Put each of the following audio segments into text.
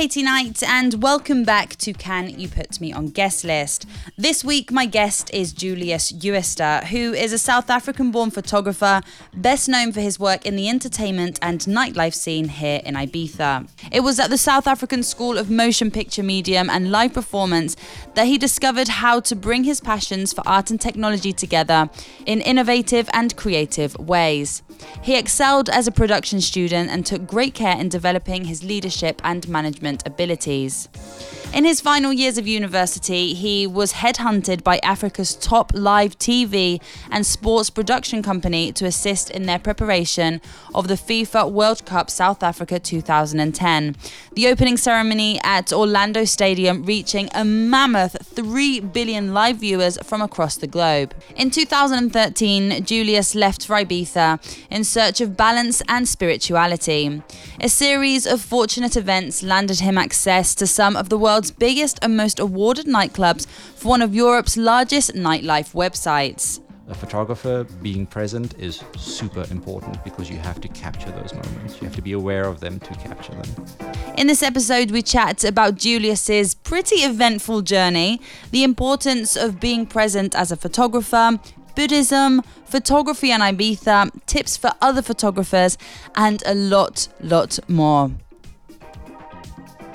Katie Knight, and welcome back to Can You Put Me on Guest List. This week, my guest is Julius Uester, who is a South African born photographer, best known for his work in the entertainment and nightlife scene here in Ibiza. It was at the South African School of Motion Picture Medium and Live Performance that he discovered how to bring his passions for art and technology together in innovative and creative ways. He excelled as a production student and took great care in developing his leadership and management abilities. In his final years of university, he was headhunted by Africa's top live TV and sports production company to assist in their preparation of the FIFA World Cup South Africa 2010. The opening ceremony at Orlando Stadium reaching a mammoth 3 billion live viewers from across the globe. In 2013, Julius left for Ibiza in search of balance and spirituality. A series of fortunate events landed him access to some of the world's biggest and most awarded nightclubs for one of Europe's largest nightlife websites. A photographer being present is super important because you have to capture those moments. You have to be aware of them to capture them. In this episode, we chat about Julius's pretty eventful journey, the importance of being present as a photographer, Buddhism, photography and Ibiza, tips for other photographers, and a lot, lot more.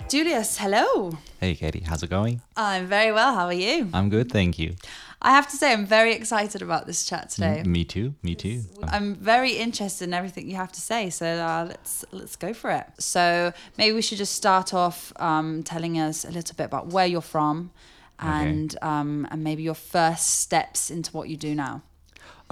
Julius, hello. Hey, Katie, how's it going? I'm very well. How are you? I'm good, thank you. I have to say, I'm very excited about this chat today. Mm, me too. Me too. I'm very interested in everything you have to say, so uh, let's let's go for it. So maybe we should just start off um, telling us a little bit about where you're from, and okay. um, and maybe your first steps into what you do now.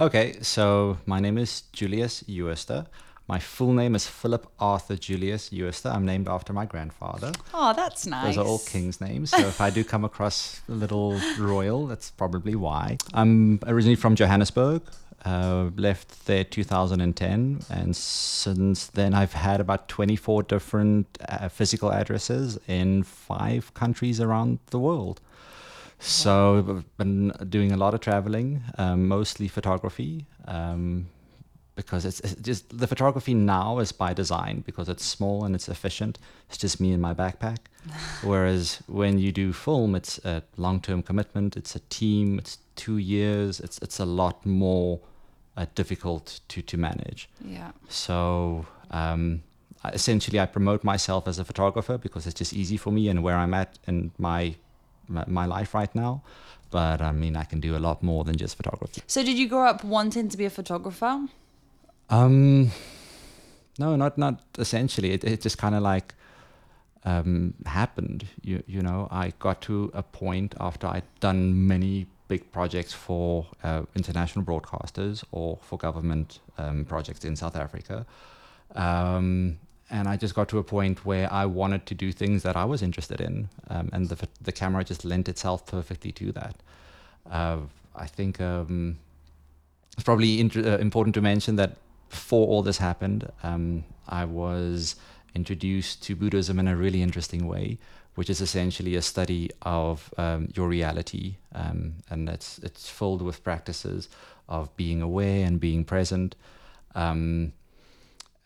Okay, so my name is Julius Uester. My full name is Philip Arthur Julius Uester. I'm named after my grandfather. Oh, that's nice. Those are all king's names. So if I do come across a little royal, that's probably why. I'm originally from Johannesburg. Uh, left there 2010, and since then I've had about 24 different uh, physical addresses in five countries around the world. So I've been doing a lot of traveling, um, mostly photography. Um, because it's, it's, just the photography now is by design because it's small and it's efficient. It's just me and my backpack. Whereas when you do film, it's a long-term commitment. It's a team. It's two years. It's it's a lot more uh, difficult to to manage. Yeah. So um, essentially, I promote myself as a photographer because it's just easy for me and where I'm at in my my, my life right now. But I mean, I can do a lot more than just photography. So, did you grow up wanting to be a photographer? Um, no, not not essentially. It, it just kind of like um, happened. You you know, I got to a point after I'd done many big projects for uh, international broadcasters or for government um, projects in South Africa. Um, and I just got to a point where I wanted to do things that I was interested in, um, and the the camera just lent itself perfectly to that. Uh, I think um, it's probably uh, important to mention that before all this happened, um, I was introduced to Buddhism in a really interesting way, which is essentially a study of um, your reality, um, and it's it's filled with practices of being aware and being present. Um,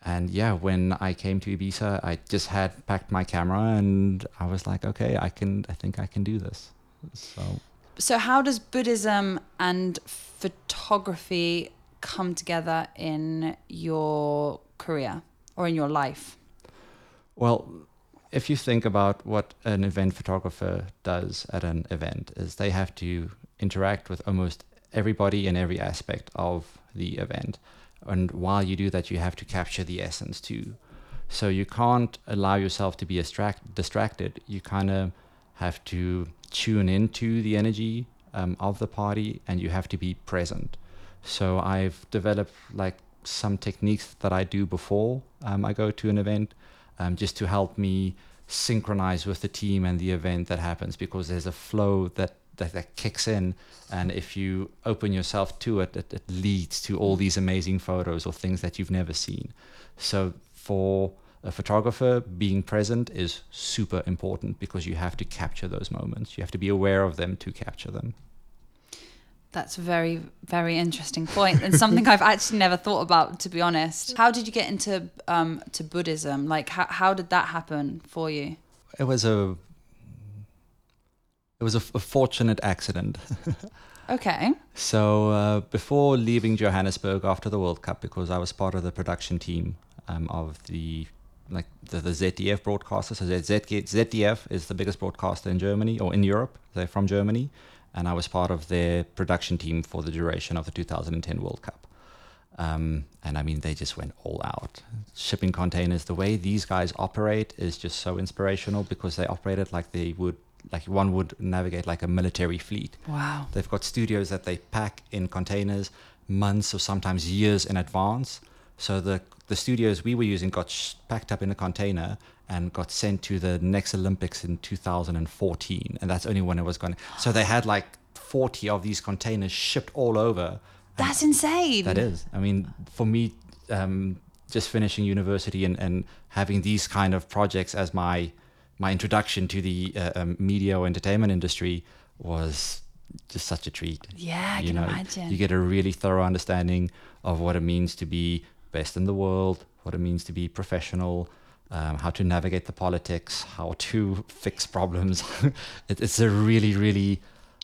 and yeah, when I came to Ibiza, I just had packed my camera, and I was like, okay, I can, I think I can do this. So. So, how does Buddhism and photography come together in your career or in your life? Well, if you think about what an event photographer does at an event is they have to interact with almost everybody in every aspect of the event. And while you do that you have to capture the essence too. So you can't allow yourself to be distract- distracted. You kind of have to tune into the energy um, of the party and you have to be present so I've developed like some techniques that I do before um, I go to an event, um, just to help me synchronize with the team and the event that happens because there's a flow that that, that kicks in and if you open yourself to it, it, it leads to all these amazing photos or things that you've never seen. So for a photographer being present is super important because you have to capture those moments. You have to be aware of them to capture them That's a very, very interesting point, and something I've actually never thought about, to be honest. How did you get into um, to Buddhism? Like, how how did that happen for you? It was a it was a, a fortunate accident. Okay. So uh, before leaving Johannesburg after the World Cup, because I was part of the production team um, of the like the, the ZDF broadcaster. So ZDF is the biggest broadcaster in Germany or in Europe. They're from Germany, and I was part of their production team for the duration of the 2010 World Cup. Um, and I mean, they just went all out. Shipping containers, the way these guys operate is just so inspirational because they operate it like they would like one would navigate like a military fleet. Wow. They've got studios that they pack in containers months or sometimes years in advance. So the the studios we were using got sh- packed up in a container and got sent to the next Olympics in 2014, and that's only when it was going. So they had like 40 of these containers shipped all over. That's insane. That is. I mean, for me, um, just finishing university and, and having these kind of projects as my my introduction to the uh, um, media or entertainment industry was just such a treat. Yeah, I you can know, imagine. you get a really thorough understanding of what it means to be best in the world, what it means to be professional, um, how to navigate the politics, how to fix problems. it, it's a really, really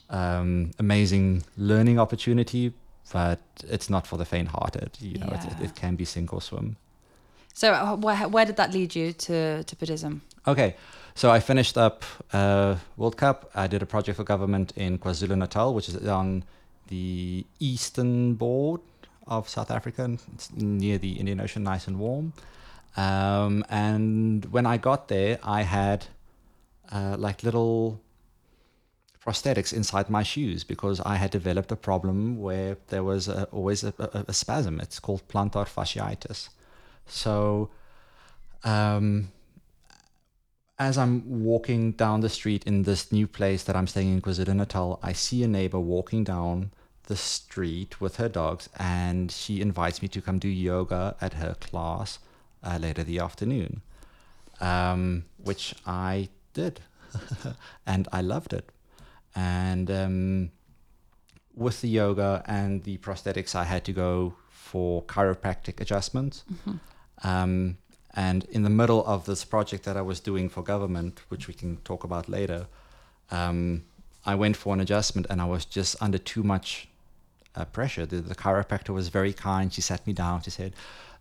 um, amazing learning opportunity, but it's not for the faint-hearted. You know, it, it, it can be sink or swim. So, uh, where, where did that lead you to, to Buddhism? Okay, so I finished up uh, World Cup. I did a project for government in KwaZulu Natal, which is on the eastern board of South Africa, it's near the Indian Ocean, nice and warm. Um, and when I got there, I had uh, like little prosthetics inside my shoes because I had developed a problem where there was a, always a, a, a spasm. It's called plantar fasciitis. So, um, as I'm walking down the street in this new place that I'm staying in KwaZulu Natal, I see a neighbor walking down the street with her dogs, and she invites me to come do yoga at her class uh, later the afternoon, um, which I did, and I loved it. And um, with the yoga and the prosthetics, I had to go for chiropractic adjustments. Um, and in the middle of this project that I was doing for government, which we can talk about later, um, I went for an adjustment and I was just under too much uh, pressure. The, the chiropractor was very kind. She sat me down. She said,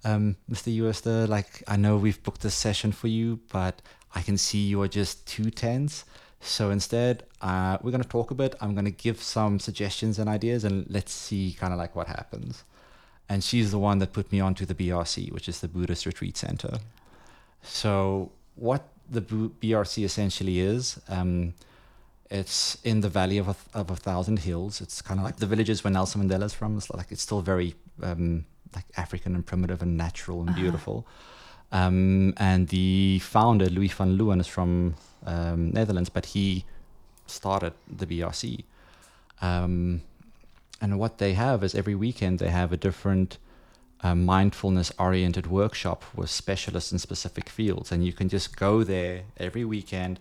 um, Mr. Uester, like, I know we've booked this session for you, but I can see you are just too tense. So instead, uh, we're going to talk a bit. I'm going to give some suggestions and ideas and let's see kind of like what happens and she's the one that put me onto the BRC, which is the Buddhist Retreat Center. So, what the BRC essentially is, um, it's in the Valley of a, of a Thousand Hills. It's kind of like the villages where Nelson Mandela's from. It's like it's still very um, like African and primitive and natural and beautiful. Um, and the founder Louis van Loon is from um, Netherlands, but he started the BRC. Um, and what they have is every weekend they have a different uh, mindfulness oriented workshop with specialists in specific fields and you can just go there every weekend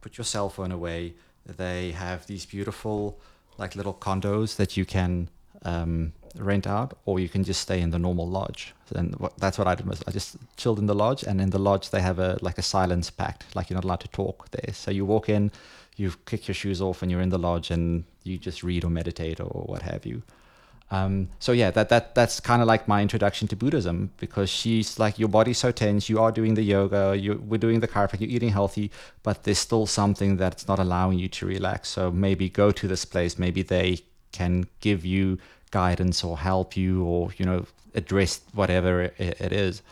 put your cell phone away they have these beautiful like little condos that you can um, rent out or you can just stay in the normal lodge. And what, that's what i did was i just chilled in the lodge and in the lodge they have a like a silence pact like you're not allowed to talk there. So you walk in you kick your shoes off and you're in the lodge and you just read or meditate or what have you. Um, so yeah, that that that's kind of like my introduction to Buddhism because she's like your body's so tense, you are doing the yoga, you we're doing the chiropractic, you're eating healthy, but there's still something that's not allowing you to relax. So maybe go to this place, maybe they can give you guidance or help you or you know address whatever it, it is.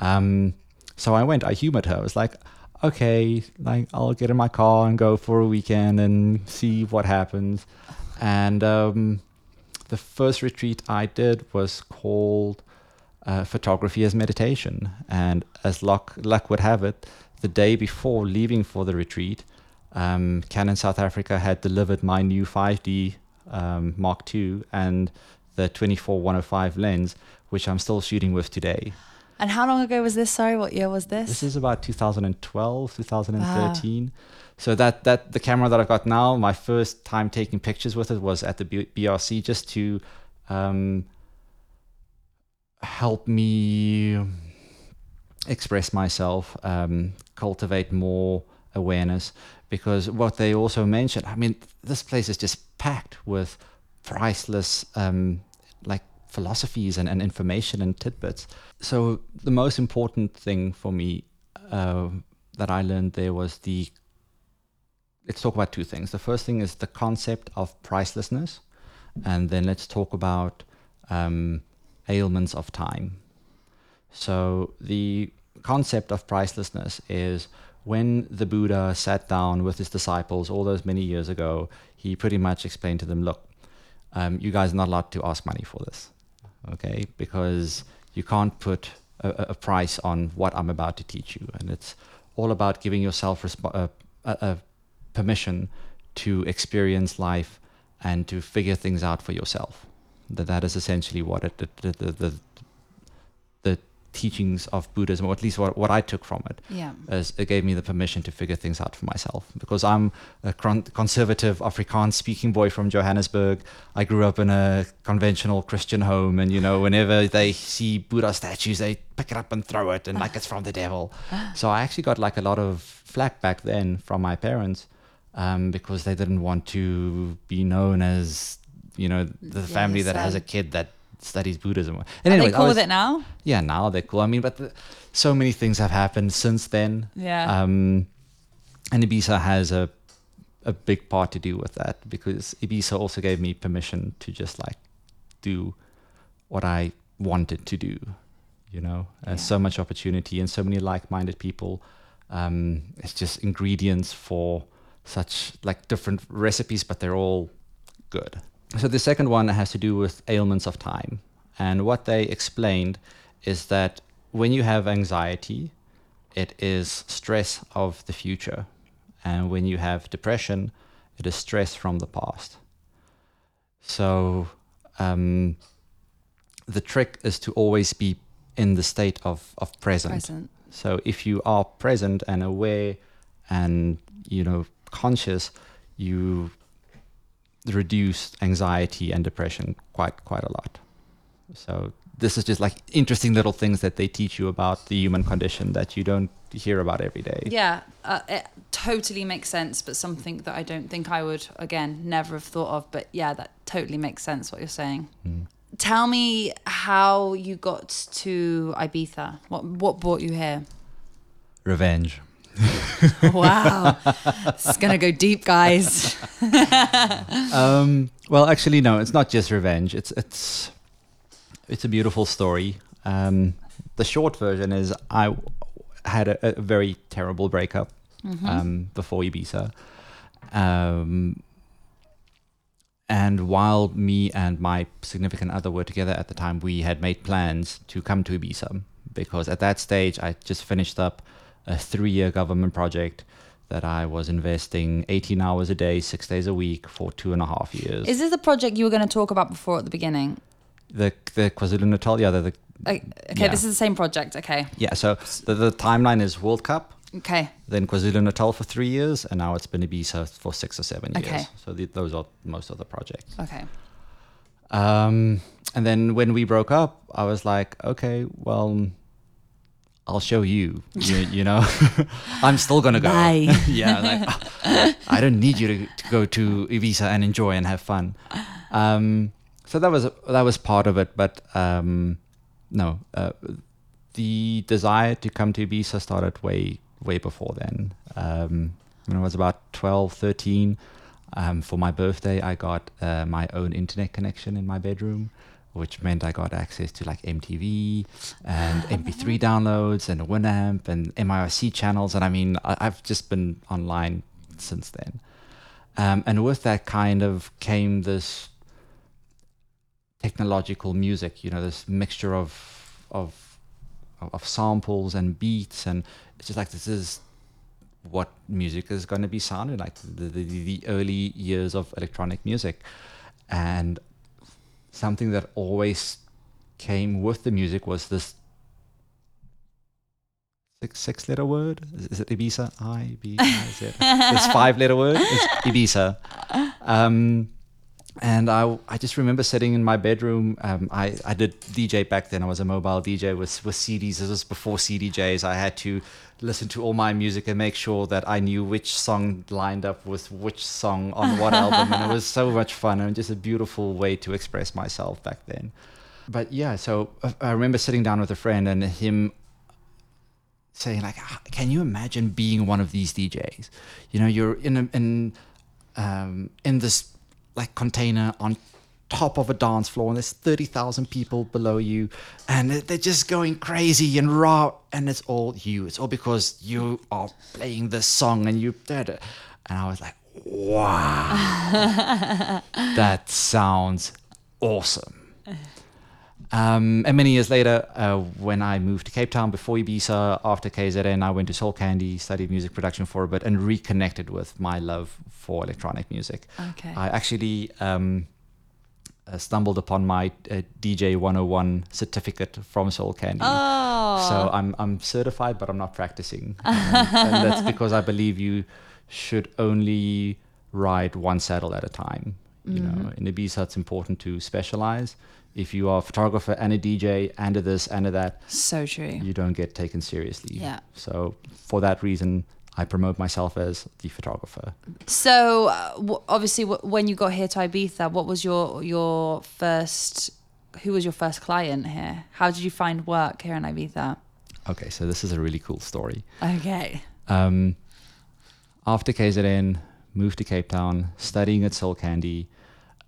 Um, so I went, I humored her. I was like, okay, like I'll get in my car and go for a weekend and see what happens. And um, the first retreat I did was called uh, Photography as Meditation. And as luck, luck would have it, the day before leaving for the retreat, um, Canon South Africa had delivered my new 5D um, Mark II and the 24-105 lens, which I'm still shooting with today. And how long ago was this? Sorry, what year was this? This is about 2012, 2013. So that that the camera that I've got now, my first time taking pictures with it was at the BRC, just to um, help me express myself, um, cultivate more awareness. Because what they also mentioned, I mean, this place is just packed with priceless um, like philosophies and, and information and tidbits. So the most important thing for me uh, that I learned there was the let's talk about two things. The first thing is the concept of pricelessness, and then let's talk about um, ailments of time. So the concept of pricelessness is when the Buddha sat down with his disciples all those many years ago, he pretty much explained to them, look, um, you guys are not allowed to ask money for this, okay? Because you can't put a, a, price on what I'm about to teach you. And it's all about giving yourself resp- uh, a, a permission to experience life and to figure things out for yourself. That that is essentially what it, the, the, the, the teachings of Buddhism, or at least what, what I took from it, yeah. is it gave me the permission to figure things out for myself. Because I'm a conservative Afrikaans speaking boy from Johannesburg. I grew up in a conventional Christian home, and you know, whenever they see Buddha statues, they pick it up and throw it, and like it's from the devil. So I actually got like a lot of flack back then from my parents um, because they didn't want to be known as you know the family that has a kid that studies Buddhism. And anyway, they cool was, with it now? Yeah, now they're cool. I mean, but the, so many things have happened since then. Yeah. Um, and Ibiza has a a big part to do with that because Ibiza also gave me permission to just like do what I wanted to do. You know, yeah. so much opportunity and so many like-minded people. Um, it's just ingredients for such like different recipes, but they're all good. So the second one has to do with ailments of time. And what they explained is that when you have anxiety, it is stress of the future. And when you have depression, it is stress from the past. So um, the trick is to always be in the state of, of present. present. So if you are present and aware and, you know, conscious, you reduce anxiety and depression quite quite a lot. So this is just like interesting little things that they teach you about the human condition that you don't hear about every day. Yeah, uh, it totally makes sense, but something that I don't think I would again never have thought of. But yeah, that totally makes sense what you're saying. Mm. Tell me how you got to Ibiza. What what brought you here? Revenge. wow, it's gonna go deep, guys. um, well, actually, no, it's not just revenge. It's it's it's a beautiful story. Um, the short version is I had a, a very terrible breakup mm-hmm. um, before Ibiza. Um, and while me and my significant other were together at the time, we had made plans to come to Ibiza because at that stage I just finished up a three year government project that I was investing 18 hours a day, six days a week for two and a half years. Is this the project you were going to talk about before at the beginning? The the KwaZulu Natal, yeah. The, the okay, yeah. this is the same project. Okay. Yeah. So the, the timeline is World Cup. Okay. Then KwaZulu Natal for three years, and now it's been Ibiza for six or seven years. Okay. So the, those are most of the projects. Okay. Um, and then when we broke up, I was like, okay, well, I'll show you. You, you know, I'm still gonna go. yeah, like, I don't need you to, to, go to Ibiza and enjoy and have fun. Um, so that was that was part of it, but um, no, uh, the desire to come to Ibiza started way way before then. Um, when I was about 12, 13, um, for my birthday, I got uh, my own internet connection in my bedroom which meant I got access to like MTV and MP3 downloads and Winamp and MIRC channels. And I mean, I, have just been online since then. Um, and with that kind of came this technological music, you know, this mixture of, of, of samples and beats. And it's just like, this is what music is going to be sounding like the, the, the early years of electronic music. And something that always came with the music was this six, six letter word. Is, it Ibiza? I B I Z. this five letter word. It's Ibiza. Um, and I, I just remember sitting in my bedroom. Um, I, I did DJ back then. I was a mobile DJ with, with CDs. This was before CDJs. I had to listen to all my music and make sure that I knew which song lined up with which song on what album. And it was so much fun and just a beautiful way to express myself back then. But yeah, so uh, I remember sitting down with a friend and him saying like, "Ah, "Can you imagine being one of these DJs? You know, you're in a, in um, in this like container on top of a dance floor, and there's thirty thousand people below you, and they- they're just going crazy and raw, and it's all you. It's all because you are playing this song, and you did it." And I was like, "Wow, that sounds awesome." Um, and many years later, uh, when I moved to Cape Town before Ibiza, after KZN, I went to Soul Candi, studied music production for a bit, and reconnected with my love for electronic music. Okay. I actually um, uh, stumbled upon my uh, DJ 101 certificate from Soul Candi. oh. So I'm I'm certified, but I'm not practicing, Um, and that's because I believe you should only ride one saddle at a time. You know, in Ibiza, it's important to specialize. If you are a photographer and a DJ and a this and a that, so true. you don't get taken seriously. Yeah. So for that reason, I promote myself as the photographer. So uh, w- obviously, w- when you got here to Ibiza, what was your your first? Who was your first client here? How did you find work here in Ibiza? Okay, so this is a really cool story. Okay. Um, after KZN, moved to Cape Town, studying at Soul Candi,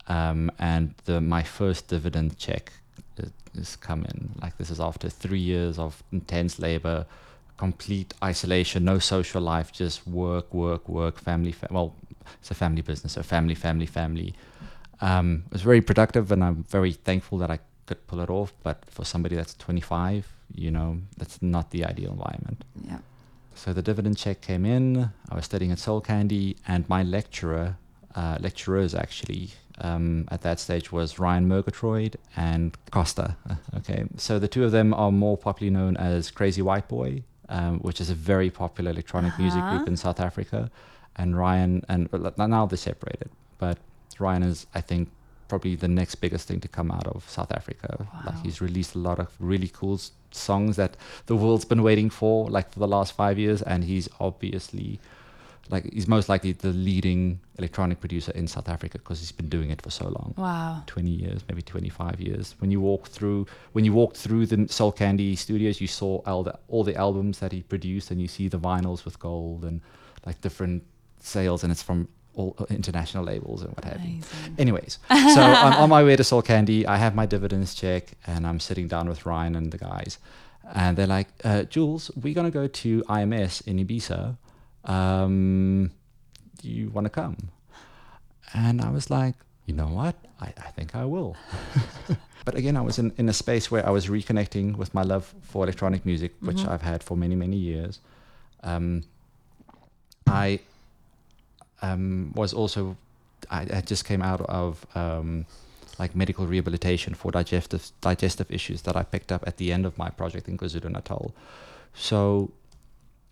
um, and the, my first dividend check is coming. Like this is after three years of intense labor, complete isolation, no social life, just work, work, work, family. Fa- well, it's a family business, so family, family, family. Um, it was very productive, and I'm very thankful that I could pull it off. But for somebody that's 25, you know, that's not the ideal environment. Yeah. So the dividend check came in. I was studying at Soul Candi, and my lecturer, uh, lecturers actually, um, at that stage was Ryan Murgatroyd and Costa. Okay, so the two of them are more popularly known as Crazy White Boy, um, which is a very popular electronic music Uh-huh. group in South Africa. And Ryan, and now they're separated, but Ryan is, I think, probably the next biggest thing to come out of South Africa. Like he's released a lot of really cool songs that the world's been waiting for, like for the last five years, and he's obviously like he's most likely the leading electronic producer in South Africa because he's been doing it for so long. Wow. 20 years, maybe 25 years. When you walk through, when you walked through the Soul Candi studios, you saw all the all the albums that he produced, and you see the vinyls with gold and like different sales, and it's from all uh, international labels and what have you. Anyways, so I'm on my way to Soul Candi. I have my dividends check, and I'm sitting down with Ryan and the guys, and they're like, uh, "Jules, we're gonna go to IMS in Ibiza. Um, do you want to come?" And I was like, "You know what? I, I think I will." but again, I was in, in a space where I was reconnecting with my love for electronic music, which Mhm. I've had for many many years. Um, I um, was also I, I just came out of um, like medical rehabilitation for digestive digestive issues that I picked up at the end of my project in KwaZulu Natal. So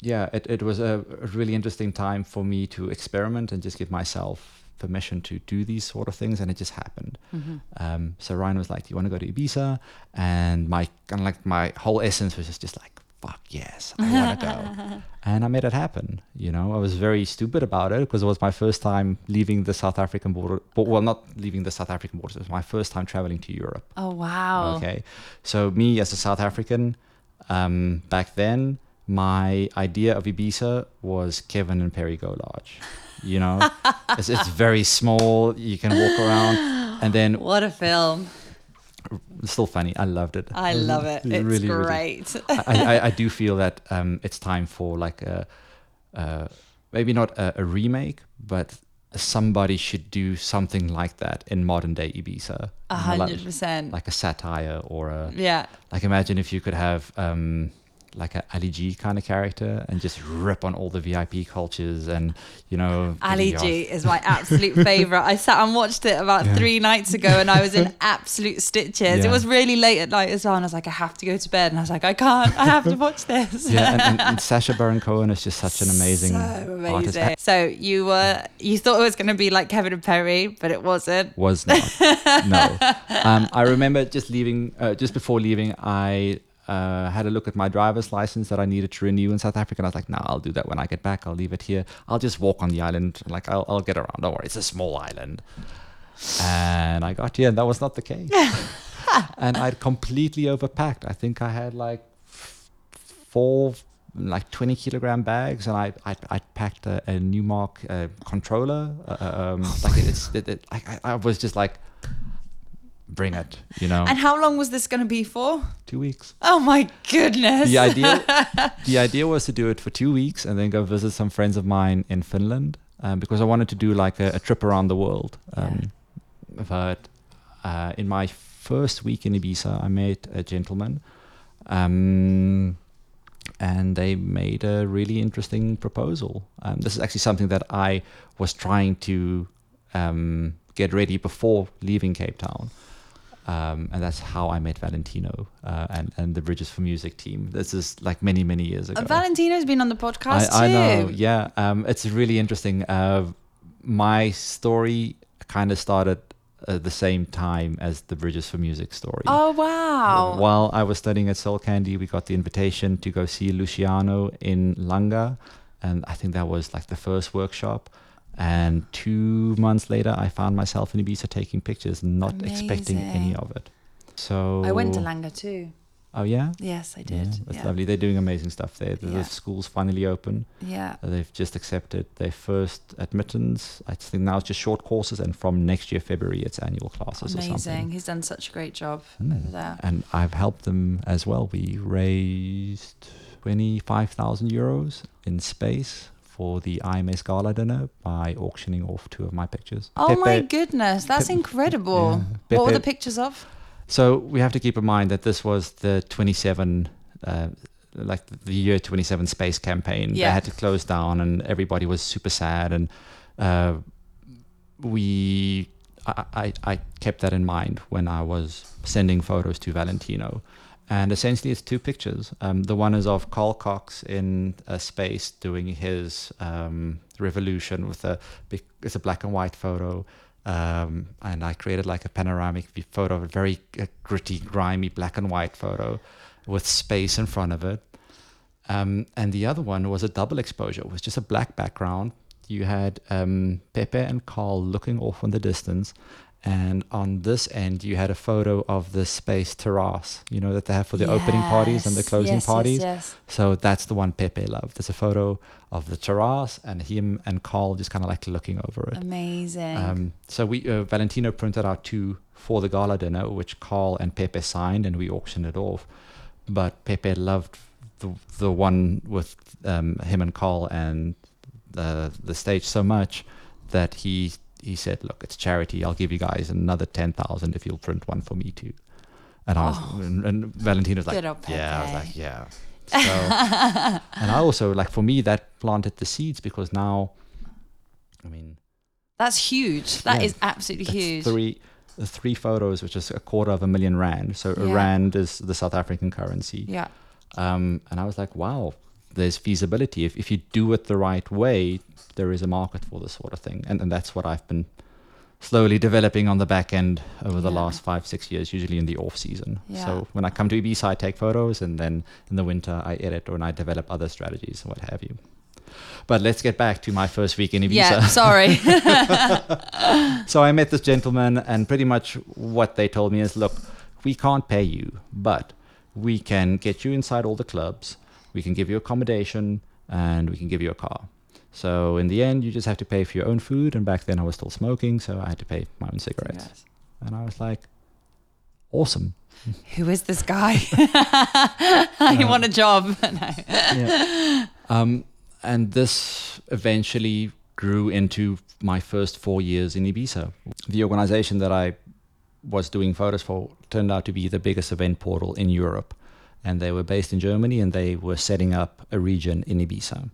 yeah, it, it was a, really interesting time for me to experiment and just give myself permission to do these sort of things, and it just happened. Mhm. Um, so Ryan was like, "Do you want to go to Ibiza?" And my kind of like my whole essence was just, just like, "Fuck yes, I want to go." and I made it happen. You know, I was very stupid about it because it was my first time leaving the South African border. But well, not leaving the South African border. It was my first time traveling to Europe. Oh wow. Okay, so me as a South African, um, back then, my idea of Ibiza was Kevin and Perry Go Large. You know, it's, it's very small. You can walk around, and then What a film. it's still funny. I loved it. I love it. It's really, really. great. I, I, I do feel that um, it's time for like a, uh, maybe not a, a remake, but somebody should do something like that in modern day Ibiza. A like- hundred percent. Like a satire or a Yeah. like imagine if you could have um, like a Ali G kind of character and just rip on all the VIP cultures and you know Ali G is my absolute favorite. I sat and watched it about Yeah. three nights ago, and I was in absolute stitches. It was really late at night as well, and I was like, I have to go to bed, and I was like, I can't. I have to watch this. yeah, and, and, and Sacha Baron Cohen is just such an amazing, so artist. amazing. So you were you thought it was going to be like Kevin and Perry, but it wasn't. was not. no. Um, I remember just leaving, uh, just before leaving, I uh, had a look at my driver's license that I needed to renew in South Africa. And I was like, no, I'll do that when I get back. I'll leave it here. I'll just walk on the island. Like, I'll, I'll get around. Don't worry. It's a small island. And I got here, and that was not the case. and I'd completely overpacked. I think I had like four like 20 kilogram bags and I I, I packed a, a Numark uh, controller uh, um, like it's it, it, I I was just like bring it you know And how long was this going to be for? two weeks Oh my goodness! the idea the idea was to do it for two weeks and then go visit some friends of mine in Finland um, because I wanted to do like a, a trip around the world um, but uh, in my first week in Ibiza I met a gentleman um, and they made a really interesting proposal. Um, this is actually something that I was trying to um, get ready before leaving Cape Town. Um, and that's how I met Valentino uh, and, and the Bridges for Music team. This is like many, many years ago. Uh, Valentino's been on the podcast I, I know, yeah. Um, it's really interesting. Uh, my story kind of started at the same time as the Bridges for Music story. Oh wow! While I was studying at Soul Candi, we got the invitation to go see Luciano in Langa, and I think that was like the first workshop. And two months later, I found myself in Ibiza taking pictures, not expecting any of it. So I went to Langa too. Oh yeah, Yes, I yeah, did. that's yeah. lovely. They're doing amazing stuff there. The, Yeah. the school's finally open. Yeah. Uh, They've just accepted their first admittance. I think now it's just short courses, and from next year February it's annual classes or Amazing. something. He's done such a great job Mm. over there. And I've helped them as well. We raised twenty five thousand euros in space for the IMS gala dinner by auctioning off two of my pictures. Oh my goodness, that's Pe- incredible. yeah. What were the pictures of? So we have to keep in mind that this was the 27, uh, like the year 27 space campaign. Yeah. They had to close down, and everybody was super sad. And uh, we, I, I, I kept that in mind when I was sending photos to Valentino. And essentially, it's two pictures. Um, the one is of Carl Cox in a space doing his um, revolution with a big, it's a black and white photo. Um, and I created like a panoramic photo, a very uh, gritty, grimy black and white photo with space in front of it. Um, and the other one was a double exposure. It was just a black background. You had um, Pepe and Carl looking off in the distance. And on this end, you had a photo of the space terrace, you know, that they have for the opening parties and the Yes, closing yes, parties. Yes, So that's the one Pepe loved. There's a photo of the terrace and him and Carl just kind of like looking over it. Amazing. Um, so we uh, Valentino printed out two for the gala dinner, which Carl and Pepe signed, and we auctioned it off. But Pepe loved the the one with um, him and Carl and the the stage so much that he he said, "Look, it's charity. I'll give you guys another ten thousand if you'll print one for me too." And I was, Oh. and, and Valentino's like, "Yeah." I was like, "Yeah." So, and I also like for me that planted the seeds because now, I mean, That's huge. That is Yeah. absolutely huge. Three, three photos, which is a quarter of a million rand. So a rand is the South African currency. Yeah. Um, and I was like, wow, there's feasibility. If, if you do it the right way, there is a market for this sort of thing. And, and that's what I've been slowly developing on the back end over the Yeah. last five, six years, usually in the off season. Yeah. So when I come to Ibiza, I take photos and then in the winter I edit or I develop other strategies and what have you. But let's get back to my first week in Ibiza. Yeah. Sorry. So I met this gentleman, and pretty much what they told me is, look, we can't pay you, but we can get you inside all the clubs, we can give you accommodation, and we can give you a car. So in the end, you just have to pay for your own food. And back then, I was still smoking, so I had to pay my own cigarettes. Yes. And I was like, awesome. Who is this guy? I want a job. no. yeah. Um, and this eventually grew into my first four years in Ibiza. The organization that I was doing photos for turned out to be the biggest event portal in Europe. and they were based in Germany, and they were setting up a region in Ibiza.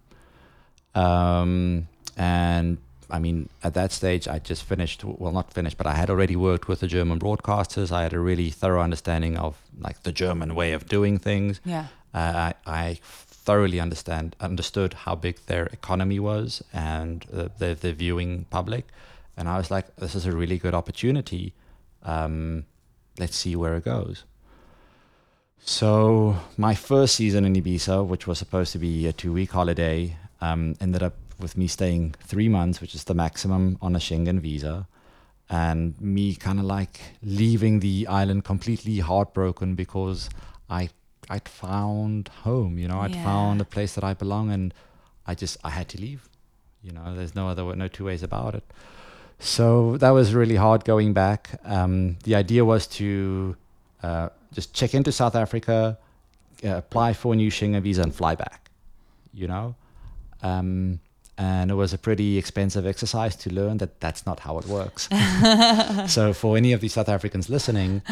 Um, and I mean, at that stage, I just finished, well, not finished, but I had already worked with the German broadcasters. I had a really thorough understanding of like the German way of doing things. Yeah. Uh, I, I thoroughly understand understood how big their economy was and uh, the the viewing public, and I was like, this is a really good opportunity. Um, let's see where it goes. So my first season in Ibiza, which was supposed to be a two week holiday, um, ended up with me staying three months, which is the maximum on a Schengen visa, and me kind of like leaving the island completely heartbroken because I I'd found home, you know, I'd Yeah. found a place that I belong, and I just I had to leave. You know, there's no other no two ways about it. So that was really hard going back. Um, the idea was to uh, just check into South Africa, uh, apply for a new Schengen visa, and fly back. You know, um, and it was a pretty expensive exercise to learn that that's not how it works. so for any of the South Africans listening,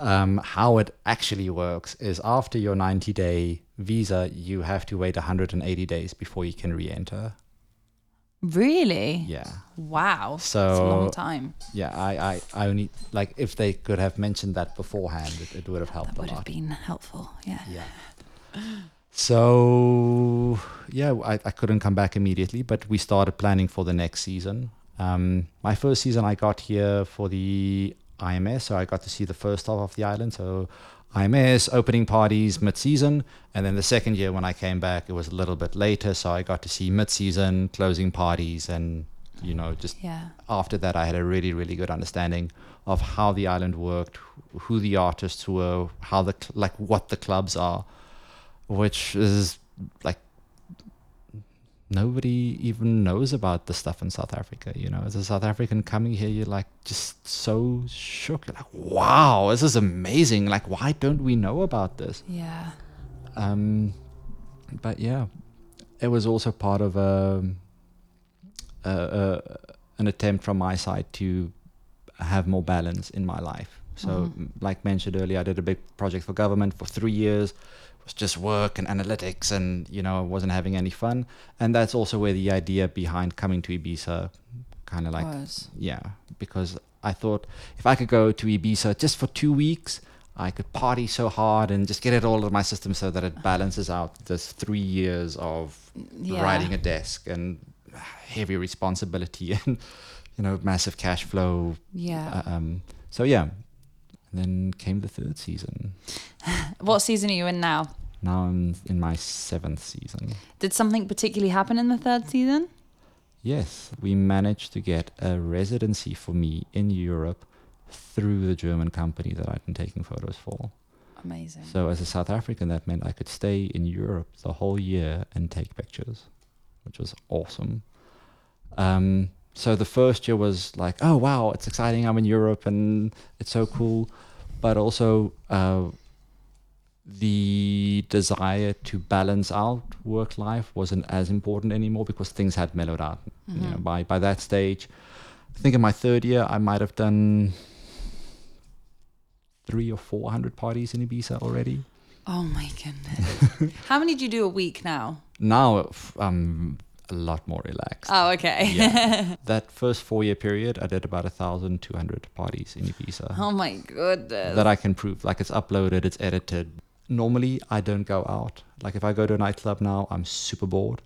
um, how it actually works is after your 90 day visa, you have to wait 180 days before you can re-enter. Really? Yeah. Wow. So- That's a long time. Yeah, I, I, I only like if they could have mentioned that beforehand, it, it would have helped That a would have been helpful. Yeah. Yeah. So yeah, I, I couldn't come back immediately, but we started planning for the next season. Um, my first season, I got here for the IMS, so I got to see the first half of the island. So IMS opening parties mid-season, and then the second year when I came back, it was a little bit later, so I got to see mid-season closing parties, and you know just Yeah. after that, I had a really, really good understanding of how the island worked, who the artists were, how the like what the clubs are, which is like nobody even knows about the stuff in South Africa. You know, as a South African coming here, you're like just so shook. You're like, wow, this is amazing. Like, why don't we know about this? Yeah. Um, but yeah, it was also part of a, a, a an attempt from my side to have more balance in my life. So, Mhm. like mentioned earlier, I did a big project for government for three years. Was just work and analytics, and you know, I wasn't having any fun. And that's also where the idea behind coming to Ibiza kind of like was. yeah, because I thought if I could go to Ibiza just for two weeks, I could party so hard and just get it all out of my system so that it balances out this three years of Yeah. riding a desk and heavy responsibility and you know massive cash flow. Yeah. Uh, um, so yeah, then came the third season. what season are you in now? Now I'm in my seventh season. Did something particularly happen in the third season? Yes, we managed to get a residency for me in Europe through the German company that I'd been taking photos for. Amazing. So as a South African, that meant I could stay in Europe the whole year and take pictures, which was awesome. Um, so the first year was like, oh wow, it's exciting! I'm in Europe and it's so cool. But also uh, the desire to balance out work life wasn't as important anymore because things had mellowed out. You know, Mhm. by by that stage, I think in my third year, I might have done three or four hundred parties in Ibiza already. Oh my goodness. How many do you do a week now? Now I'm a lot more relaxed. Oh, okay. Yeah. that first four year period, I did about a thousand two hundred parties in Ibiza oh my goodness. that I can prove. Like it's uploaded, it's edited. Normally, I don't go out. Like if I go to a nightclub now, I'm super bored.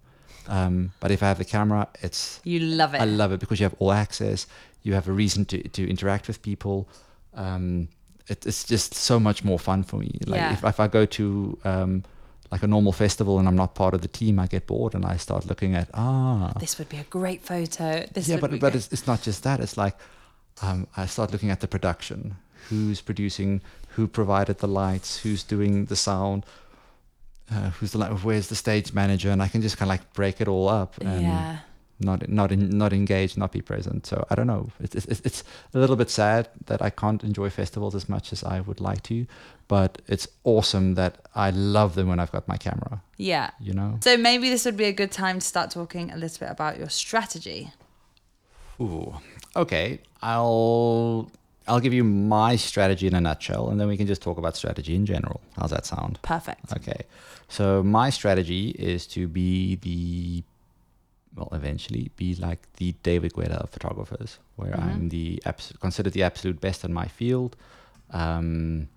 Um, but if I have the camera, it's you love it. I love it because you have all access. You have a reason to, to interact with people. Um, it, it's just so much more fun for me. Like Yeah. if, if I go to um, like a normal festival and I'm not part of the team, I get bored and I start looking at ah this would be a great photo. This yeah, but but it's, it's not just that. It's like um, I start looking at the production. Who's producing? Who provided the lights? Who's doing the sound? Uh, who's the where's the stage manager? And I can just kind of like break it all up and yeah. Not not in, not engage, not be present. So I don't know. It's, it's it's a little bit sad that I can't enjoy festivals as much as I would like to, but it's awesome that I love them when I've got my camera. Yeah. You know. So maybe this would be a good time to start talking a little bit about your strategy. Ooh. Okay. I'll I'll give you my strategy in a nutshell, and then we can just talk about strategy in general. How's that sound? Perfect. Okay. So my strategy is to be the well, eventually be like the David Guetta of photographers, where Mhm. I'm the abs- considered the absolute best in my field, um,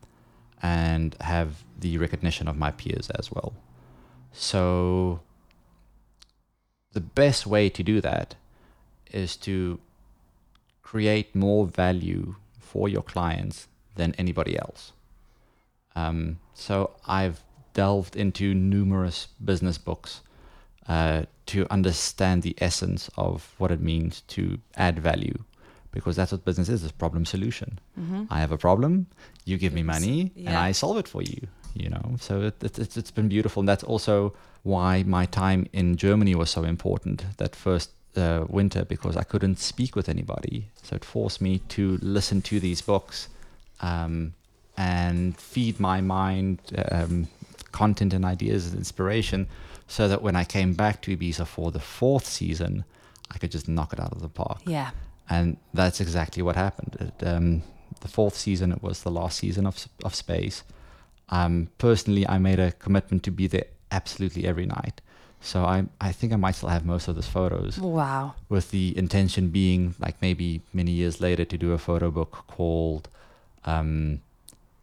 and have the recognition of my peers as well. So the best way to do that is to create more value for your clients than anybody else. Um, so I've delved into numerous business books uh, to understand the essence of what it means to add value, because that's what business is: is problem solution. hmm I have a problem, you give me money, and I solve it for you. You know, so it, it, it's it's been beautiful, and that's also why my time in Germany was so important. That first uh, winter, because I couldn't speak with anybody, so it forced me to listen to these books um, and feed my mind um, content and ideas and inspiration, so that when I came back to Ibiza for the fourth season, I could just knock it out of the park Yeah. and that's exactly what happened. It, um, the fourth season, it was the last season of of Space. Um, personally, I made a commitment to be there absolutely every night. So I I think I might still have most of those photos, Wow. with the intention being like maybe many years later to do a photo book called um,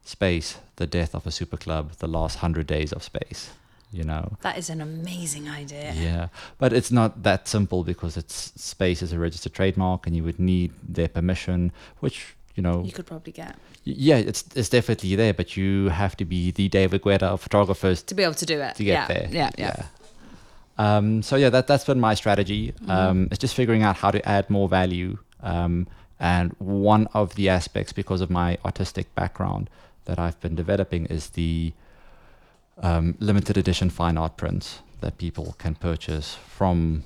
Space: The Death of a Super Club, The Last Hundred Days of Space. You know, That is an amazing idea. yeah, but it's not that simple because it's space is a registered trademark, and you would need their permission, which you know, You could probably get yeah, it's it's definitely there, but you have to be the David Guetta of photographers to be able to do it. to get yeah. there. Yeah. Yeah. Um, so yeah, that that's been my strategy. Mm-hmm. Um, it's just figuring out how to add more value. Um, and one of the aspects, because of my artistic background, that I've been developing is the um, limited edition fine art prints that people can purchase from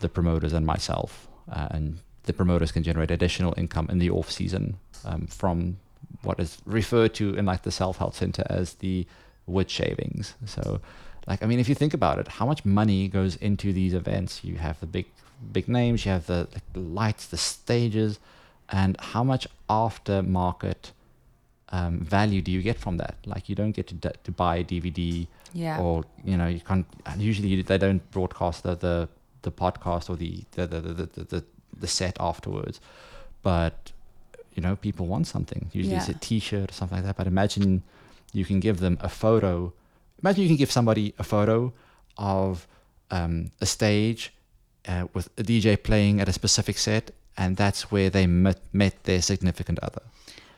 the promoters and myself, uh, and the promoters can generate additional income in the off season um, from what is referred to in like the self help center as the wood shavings. So, like I mean, if you think about it, how much money goes into these events? You have the big big names, you have the, the lights, the stages, and how much aftermarket um, value do you get from that? Like you don't get to, d- to buy a DVD Yeah. or you know you can't usually they don't broadcast the the, the podcast or the the, the, the, the, the the set afterwards. But you know people want something. Usually it's a t-shirt or something like that. But imagine you can give them a photo. Imagine you can give somebody a photo of um, a stage uh, with a dj playing at a specific set and that's where they met, met their significant other.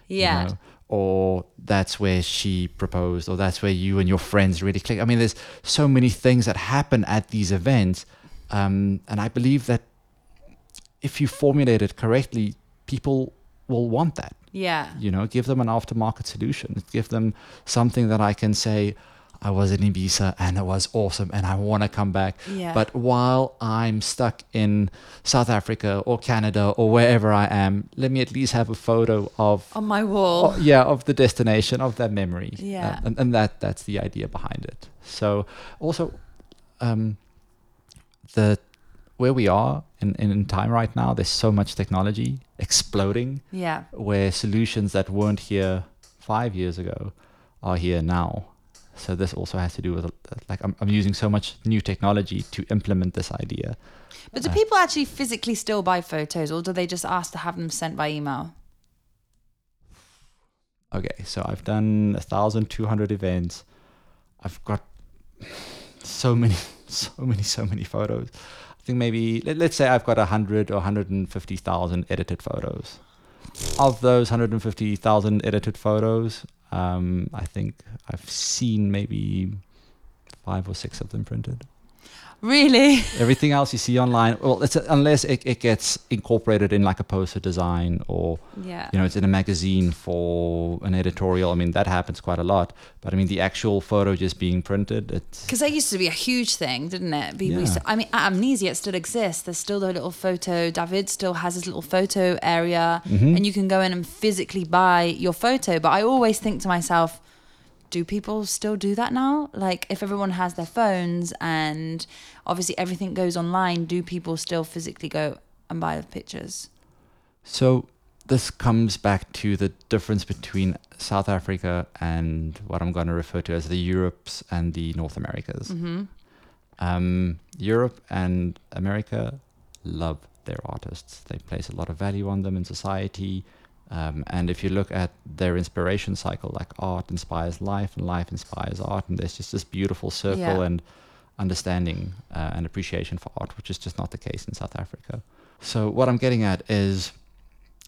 You yeah. know, or that's where she proposed, or that's where you and your friends really click. I mean, there's so many things that happen at these events, um, and I believe that if you formulate it correctly, people will want that. Yeah. You know, give them an aftermarket solution. Give them something that I can say, I was in Ibiza and it was awesome, and I want to come back. Yeah. But while I'm stuck in South Africa or Canada or wherever I am, let me at least have a photo of on my wall. Oh, yeah, of the destination of that memory. Yeah. Uh, and, and that that's the idea behind it. So also, um, the where we are in, in, in time right now, there's so much technology exploding yeah. where solutions that weren't here five years ago are here now. So this also has to do with like I'm, I'm using so much new technology to implement this idea. But do Uh, people actually physically still buy photos, or do they just ask to have them sent by email? Okay, so I've done a thousand two hundred events. I've got so many, so many, so many photos. I think maybe let, let's say I've got a hundred or hundred and fifty thousand edited photos. Of those hundred and fifty thousand edited photos, um, I think I've seen maybe five or six of them printed. Really? Everything else you see online, well, it's unless it, it gets incorporated in like a poster design or Yeah. you know, it's in a magazine for an editorial. I mean, that happens quite a lot. But I mean, the actual photo just being printed, it's Because that used to be a huge thing, didn't it? People used Yeah. to- I mean, at Amnesia, it still exists. There's still the little photo. David still has his little photo area, Mhm. and you can go in and physically buy your photo. But I always think to myself, do people still do that now? Like, if everyone has their phones and obviously everything goes online, do people still physically go and buy the pictures? so this comes back to the difference between South Africa and what I'm going to refer to as the Europes and the North Americas. Mm-hmm. Um, Europe and America love their artists. They place a lot of value on them in society. Um, and if you look at their inspiration cycle, like art inspires life and life inspires art, and there's just this beautiful circle Yeah. and understanding uh, and appreciation for art, which is just not the case in South Africa. So, what I'm getting at is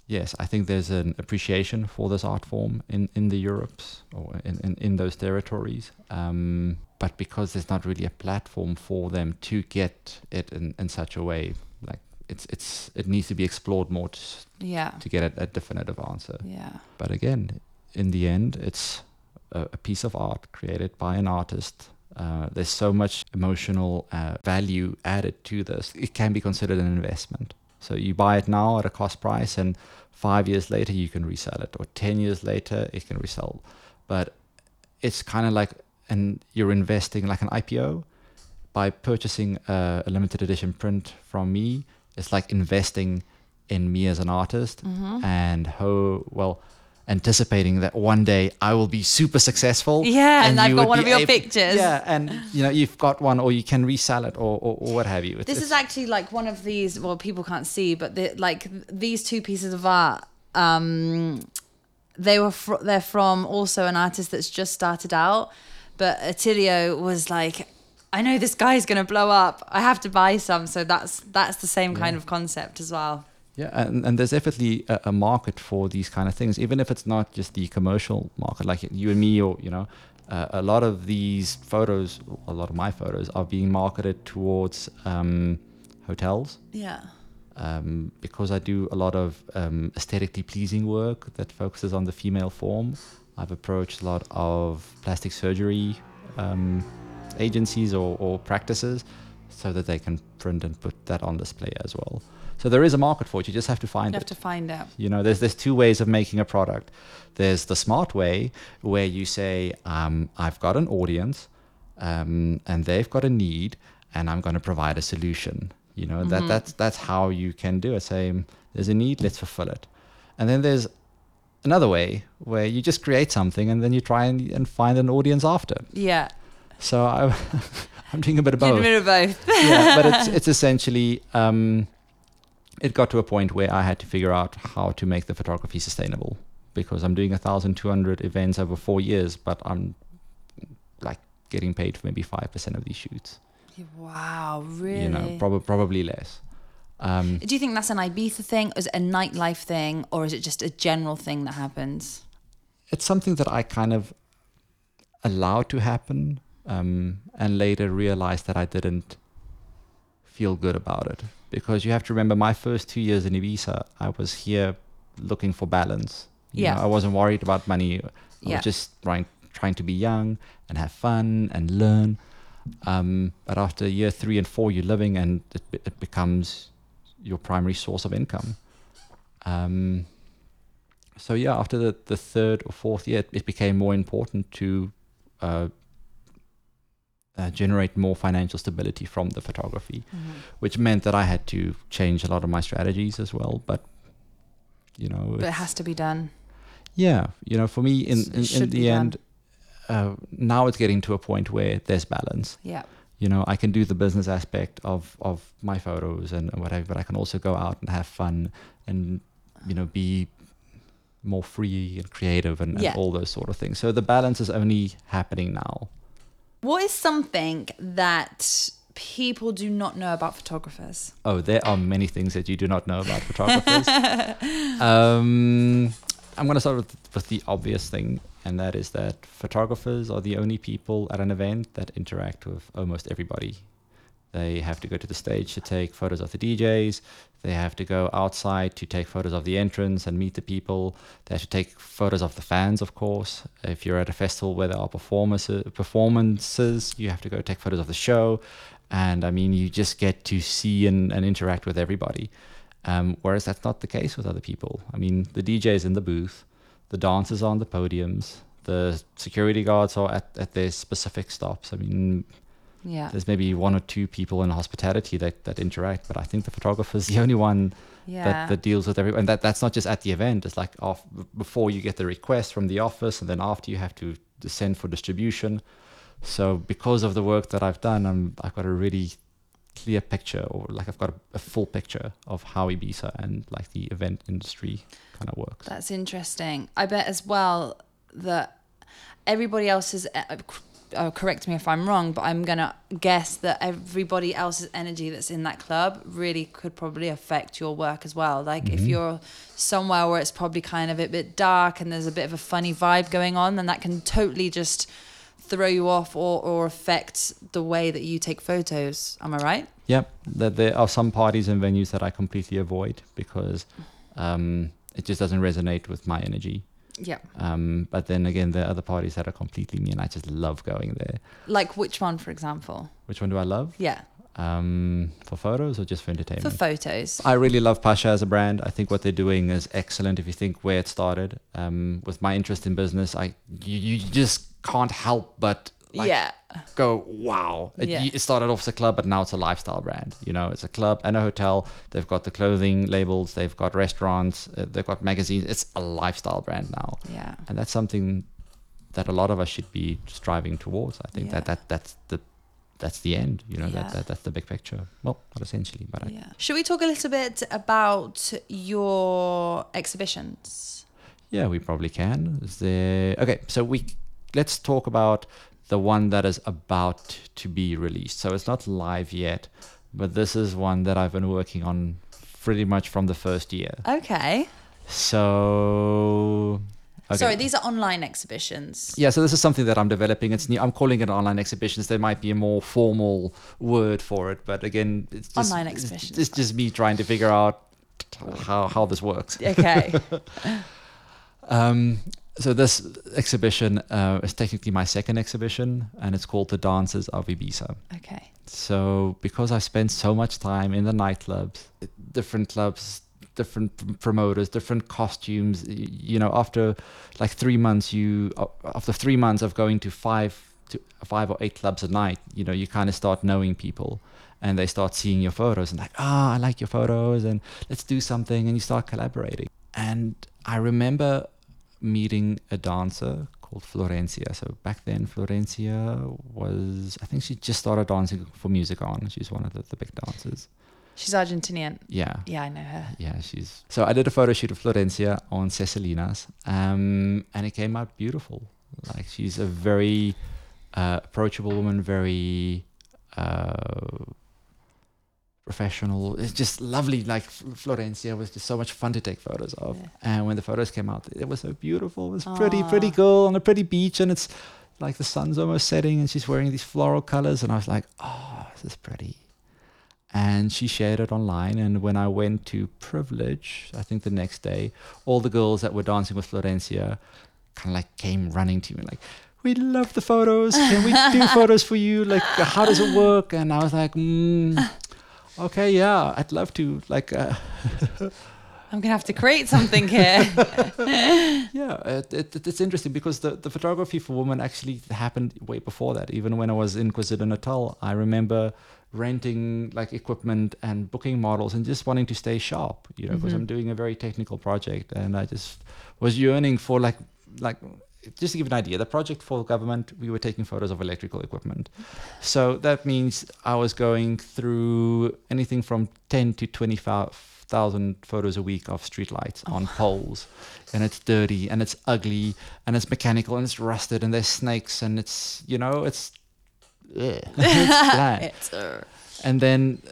yes, I think there's an appreciation for this art form in, in the Europes or in, in, in those territories. Um, but because there's not really a platform for them to get it in, in such a way, like it's it's it needs to be explored more to, Yeah. to get a, a definitive answer. Yeah. But again, in the end, it's a, a piece of art created by an artist. Uh, there's so much emotional uh, value added to this. It can be considered an investment. So you buy it now at a cost price, and five years later you can resell it, or ten years later it can resell. But it's kind of like, and you're investing like an IPO by purchasing a, a limited edition print from me. It's like investing in me as an artist, Mm-hmm. and how well anticipating that one day I will be super successful. Yeah, and I've got one of your able- pictures. Yeah, and you know you've got one, or you can resell it, or or, or what have you. It's, This is actually like one of these. Well, people can't see, but the, like these two pieces of art. Um, they were fr- they're from also an artist that's just started out, but Attilio was like, I know this guy's gonna blow up. I have to buy some. So that's that's the same kind of concept as well. Yeah, and, and there's definitely a, a market for these kind of things, even if it's not just the commercial market, like you and me, or you know, uh, a lot of these photos, a lot of my photos, are being marketed towards um, hotels. Yeah. um, because I do a lot of um, aesthetically pleasing work that focuses on the female form. I've approached a lot of plastic surgery um, agencies or, or practices so that they can print and put that on display as well. So there is a market for it. You just have to find You have it. to find out. You know, there's there's two ways of making a product. There's the smart way where you say, um, I've got an audience, um, and they've got a need, and I'm going to provide a solution. You know, that that's that's how you can do it. Say, um, there's a need, let's fulfill it. And then there's another way where you just create something and then you try and, and find an audience after. Yeah. So I, I'm doing a bit of Did a bit of both. yeah, but it's it's essentially um, it got to a point where I had to figure out how to make the photography sustainable because I'm doing a thousand two hundred events over four years, but I'm like getting paid for maybe five percent of these shoots. wow. Really. You know, prob- probably less. Um, Do you think that's an Ibiza thing? Or is it a nightlife thing? Or is it just a general thing that happens? it's something that I kind of allowed to happen, um, and later realized that I didn't feel good about it because you have to remember my first two years in Ibiza, I was here looking for balance. You Yeah. know, I wasn't worried about money. I Yeah. was just trying trying to be young and have fun and learn. Um, but after year three and four, you're living, and it, it becomes your primary source of income. Um, so yeah, after the, the third or fourth year, it, it became more important to uh, uh, generate more financial stability from the photography, which meant that I had to change a lot of my strategies as well. But you know, But it has to be done. yeah, you know, for me, in in, in the end, uh, now it's getting to a point where there's balance. Yeah. You know, I can do the business aspect of of my photos and whatever, but I can also go out and have fun and you know be more free and creative and, and all those sort of things. So the balance is only happening now. What is something that people do not know about photographers? Oh, there are many things that you do not know about photographers. um, I'm going to start with, with the obvious thing, and that is that photographers are the only people at an event that interact with almost everybody. They have to go to the stage to take photos of the DJs. They have to go outside to take photos of the entrance and meet the people. They have to take photos of the fans, of course. If you're at a festival where there are performances, performances, you have to go take photos of the show. And I mean, you just get to see and, and interact with everybody. Um, whereas that's not the case with other people. I mean, the DJ's in the booth, the dancers are on the podiums, the security guards are at, at their specific stops. I mean, Yeah. There's maybe one or two people in hospitality that, that interact, but I think the photographer is the only one Yeah. that, that deals with everyone. And that, that's not just at the event. It's like off, before you get the request from the office, and then after you have to send for distribution. So because of the work that I've done, I'm, I've got a really clear picture, or like I've got a, a full picture of how Ibiza and like the event industry kind of works. That's interesting. I bet as well that everybody else's. Uh, correct me if I'm wrong, but I'm gonna guess that everybody else's energy that's in that club really could probably affect your work as well. Like if Mhm. you're somewhere where it's probably kind of a bit dark and there's a bit of a funny vibe going on, then that can totally just throw you off or, or affect the way that you take photos. Am I right? Yep, that there are some parties and venues that I completely avoid because um, it just doesn't resonate with my energy. Yeah. Um, but then again, there are other parties that are completely me, and I just love going there. Like which one, for example? Which one do I love? Yeah, Um, for photos or just for entertainment? for photos. I really love Pacha as a brand. I think what they're doing is excellent. If you think where it started, um, with my interest in business, I you, you just can't help but like, yeah. Go wow. It, Yeah. it started off as a club, but now it's a lifestyle brand. You know, it's a club and a hotel. They've got the clothing labels. They've got restaurants. Uh, they've got magazines. It's a lifestyle brand now, Yeah. and that's something that a lot of us should be striving towards. I think Yeah. that that that's the that's the end. You know, Yeah. that, that that's the big picture. Well, not essentially, but I, Yeah. Should we talk a little bit about your exhibitions? Yeah, we probably can. Is there okay? So we let's talk about the one that is about to be released. So it's not live yet, but this is one that I've been working on pretty much from the first year. Okay. So okay. Sorry, these are online exhibitions. yeah, so this is something that I'm developing. It's new. I'm calling it online exhibitions. There might be a more formal word for it, but again, it's just Online exhibitions. It's, just me trying to figure out how how this works. Okay. Um, so this exhibition uh, is technically my second exhibition, and it's called The Dances of Ibiza. okay. So because I spent so much time in the nightclubs, different clubs, different promoters, different costumes, you know, after like three months, you after three months of going to five to five or eight clubs a night, you know, you kind of start knowing people. And they start seeing your photos and like, ah, I like your photos, and let's do something, and you start collaborating. And I remember meeting a dancer called Florencia. So back then, Florencia was, I think she just started dancing for Music On. She's one of the, the big dancers. She's Argentinian. Yeah. Yeah, I know her. Yeah, she's. So I did a photo shoot of Florencia on Ses Salines, um, and it came out beautiful. Like she's a very uh, approachable woman, very uh, professional. It's just lovely. Like Florencia was just so much fun to take photos of. Yeah. And when the photos came out, it was so beautiful. It was pretty, pretty Aw. girl on a pretty beach, and it's like the sun's almost setting, and she's wearing these floral colors, and I was like, oh, this is pretty and she shared it online. And when I went to Privilege, I think the next day, all the girls that were dancing with Florencia kind of like came running to me like, "We love the photos. Can we do photos for you? Like, how does it work?" And I was like, mm, "Okay, yeah, I'd love to." Like, uh, I'm gonna have to create something here. yeah, it, it, it's interesting because the, the photography for women actually happened way before that. Even when I was in KwaZulu Natal, I remember renting like equipment and booking models and just wanting to stay sharp, you know, because Mhm. I'm doing a very technical project and I just was yearning for like like just to give you an idea, the project for government, we were taking photos of electrical equipment. So that means I was going through anything from 10 to 25,000 photos a week of streetlights on poles. And it's dirty and it's ugly and it's mechanical and it's rusted and there's snakes and it's, you know, it's, it's it's uh, And then,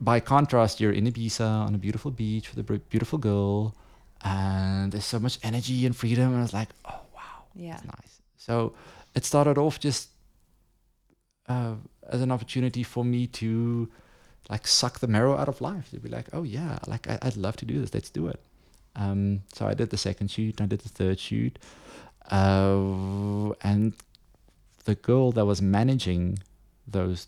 by contrast, you're in Ibiza on a beautiful beach with a beautiful girl, and there's so much energy and freedom. And I was like, oh yeah. that's nice. So it started off just uh, as an opportunity for me to like suck the marrow out of life. To be like, oh yeah, like I, I'd love to do this. Let's do it. Um, so I did the second shoot. I did the third shoot, uh, and the girl that was managing those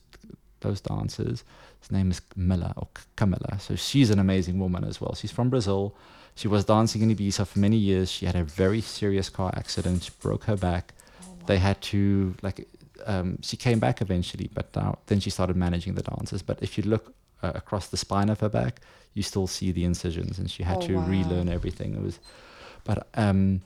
those dancers, his name is Camilla or Camilla. So she's an amazing woman as well. She's from Brazil. She was dancing in Ibiza for many years. She had a very serious car accident. She broke her back. They had to like um, she came back eventually, but now then she started managing the dancers. But if you look uh, across the spine of her back, you still see the incisions, and she had Oh, to wow. relearn everything. It was, but um,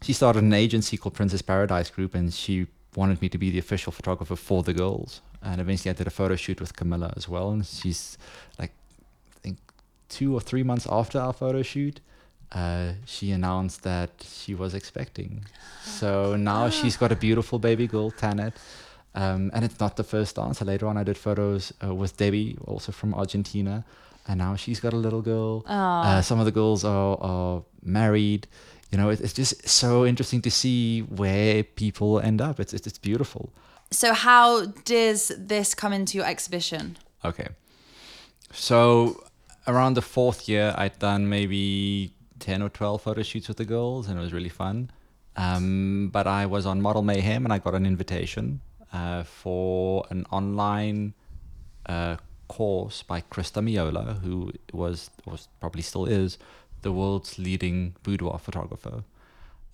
she started an agency called Princess Paradise Group, and she wanted me to be the official photographer for the girls. And eventually, I did a photo shoot with Camilla as well. And she's like, two or three months after our photo shoot, uh, she announced that she was expecting. So now she's got a beautiful baby girl, Tanet. Um, and it's not the first dancer. Later on, I did photos uh, with Debbie, also from Argentina. And now she's got a little girl. Ah. Uh, some of the girls are, are married. You know, it, it's just so interesting to see where people end up. It's, it's, it's beautiful. So how does this come into your exhibition? Okay. So around the fourth year, I'd done maybe 10 or 12 photo shoots with the girls, and it was really fun. Um, but I was on Model Mayhem, and I got an invitation uh, for an online uh, course by Christa Meola, who was, was probably still is, the world's leading boudoir photographer.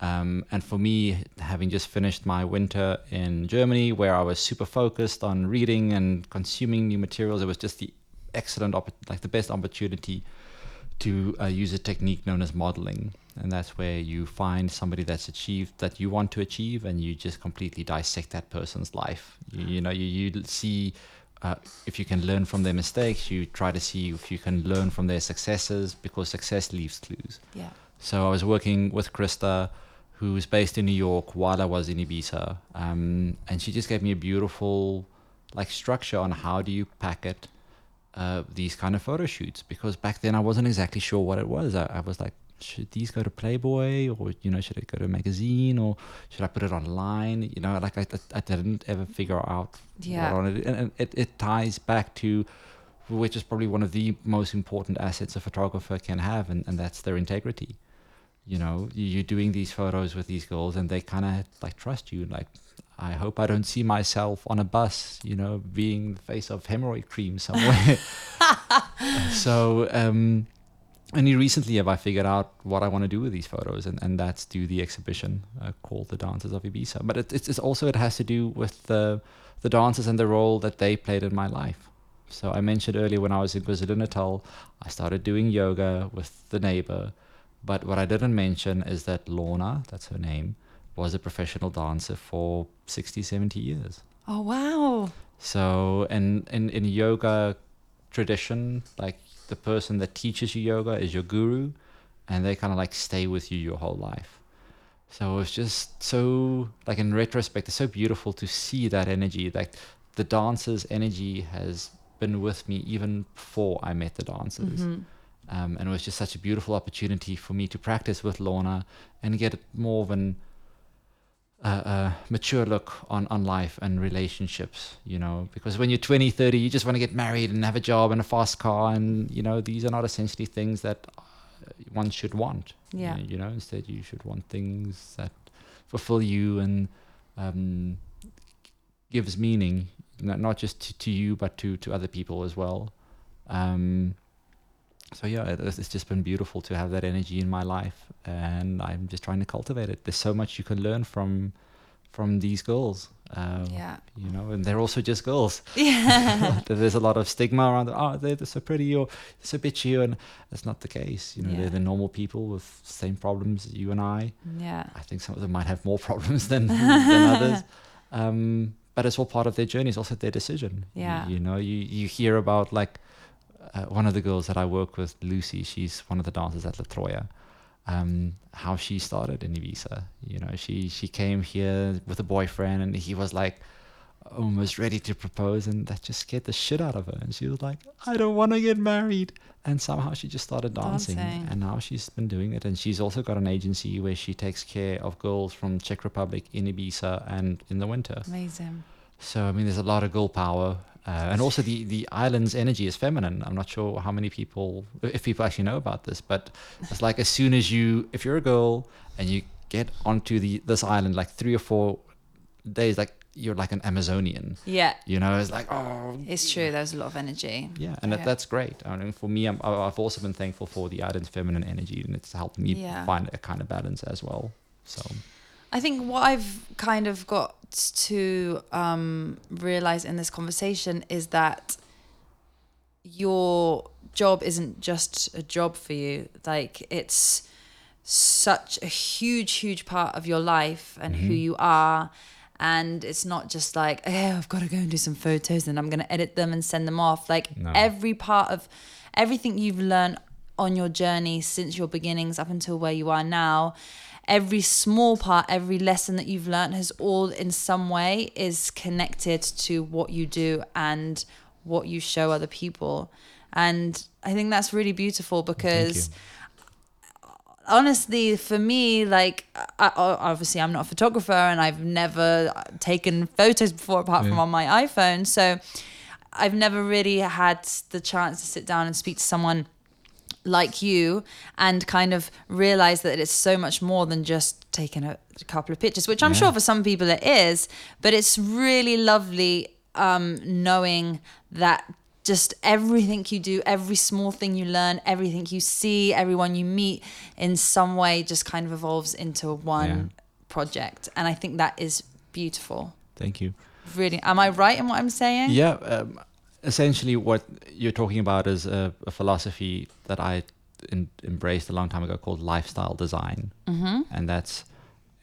Um, and for me, having just finished my winter in Germany, where I was super focused on reading and consuming new materials, it was just the excellent, opp- like the best opportunity to uh, use a technique known as modeling. And that's where you find somebody that's achieved that you want to achieve, and you just completely dissect that person's life. You, you know, you, you see uh, if you can learn from their mistakes, you try to see if you can learn from their successes, because success leaves clues. Yeah. So I was working with Christa, who's based in New York, while I was in Ibiza, um, and she just gave me a beautiful, like, structure on how do you packet uh, these kind of photo shoots. Because back then I wasn't exactly sure what it was. I, I was like, should these go to Playboy, or you know, should it go to a magazine, or should I put it online? You know, like I, I didn't ever figure out Yeah. what on it, and, and it, it ties back to which is probably one of the most important assets a photographer can have, and, and that's their integrity. You know, you- you're doing these photos with these girls, and they kind of like trust you. Like, I hope I don't see myself on a bus, you know, being the face of hemorrhoid cream somewhere. so, um, only recently have I figured out what I want to do with these photos, and, and that's do the exhibition uh, called the Dancers of Ibiza. But it, it's, it's also it has to do with the the dancers and the role that they played in my life. So I mentioned earlier when I was in KwaZulu Natal, I started doing yoga with the neighbor. But what I didn't mention is that Lorna, that's her name, was a professional dancer for 60, 70 years. Oh wow. So in, in, in yoga tradition, like the person that teaches you yoga is your guru, and they kind of like stay with you your whole life. So it's just so like in retrospect, it's so beautiful to see that energy. Like the dancer's energy has been with me even before I met the dancers. Mhm. Um, and it was just such a beautiful opportunity for me to practice with Lorna and get more of an uh, uh, mature look on, on life and relationships, you know, because when you're 20, 30, you just want to get married and have a job and a fast car. And, you know, these are not essentially things that uh, one should want. Yeah. You know, instead you should want things that fulfill you and um, gives meaning, not, not just to, to you, but to, to other people as well. Um, so yeah, it, it's just been beautiful to have that energy in my life, and I'm just trying to cultivate it. There's so much you can learn from from these girls. Um, Yeah. You know, and they're also just girls. Yeah. There's a lot of stigma around. Oh, they're, they're so pretty or so bitchy, and that's not the case. You know, Yeah. they're the normal people with same problems as you and I. yeah. I think some of them might have more problems than than others. Um, but it's all part of their journey. It's also their decision. You- Yeah. You, know, you you hear about like uh, one of the girls that I work with, Lucy. She's one of the dancers at La Troya. Um, how she started in Ibiza. You know, she she came here with a boyfriend, and he was like almost ready to propose, and that just scared the shit out of her. And she was like, "I don't want to get married." And somehow she just started dancing, Dancing. and now she's been doing it. And she's also got an agency where she takes care of girls from Czech Republic in Ibiza and in the winter. Amazing. So I mean, there's a lot of girl power, uh, and also the the island's energy is feminine. I'm not sure how many people, if people actually know about this, but it's like as soon as you, if you're a girl and you get onto the this island, like three or four days, like you're like an Amazonian. Yeah. You know, it's like oh It's true. There's a lot of energy. yeah, and that, that's great. I mean, for me, I'm, I've also been thankful for the island's feminine energy, and it's helped me Yeah. find a kind of balance as well. So I think what I've kind of got to um, realize in this conversation is that your job isn't just a job for you. Like it's such a huge, huge part of your life and who you are. And it's not just like, oh, I've got to go and do some photos and I'm going to edit them and send them off. Like No. every part of everything you've learned on your journey since your beginnings up until where you are now, every small part, every lesson that you've learned has all in some way is connected to what you do and what you show other people. And I think that's really beautiful because honestly for me like I, obviously i'm not a photographer and i've never taken photos before apart from on my iphone. So i've never really had the chance to sit down and speak to someone like you and kind of realize that it's so much more than just taking a, couple of pictures which i'm Yeah. sure for some people it is but it's really lovely um, knowing that just everything you do every small thing you learn everything you see everyone you meet in some way just kind of evolves into one Yeah. project and i think that is beautiful Thank you. really am i right in what i'm saying Yeah, um, essentially, what you're talking about is a, a philosophy that I in, embraced a long time ago called lifestyle design, mm-hmm. and that's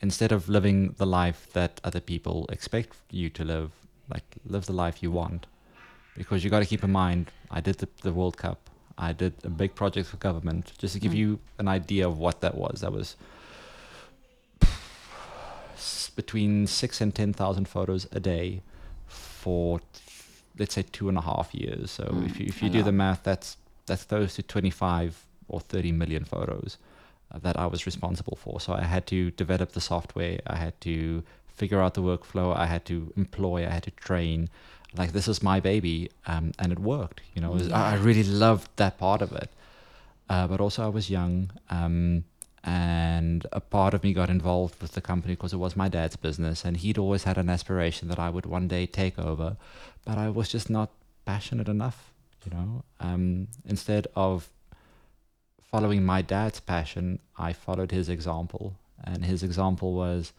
instead of living the life that other people expect you to live, like live the life you want, because you got to keep in mind. I did the, the World Cup. I did a big project for government. Just to give Mm. you an idea of what that was, that was between six and ten thousand photos a day for let's say two and a half years. So Mm, if you if you do the math, that's that's close to twenty five or thirty million photos uh, that I was responsible for. So I had to develop the software. I had to figure out the workflow. I had to employ. I had to train. Like this is my baby, um, and it worked. You know, was, I I really loved that part of it. Uh, but also, I was young, um, and a part of me got involved with the company because it was my dad's business, and he'd always had an aspiration that I would one day take over, but I was just not passionate enough. You know, um, instead of following my dad's passion, I followed his example, and his example was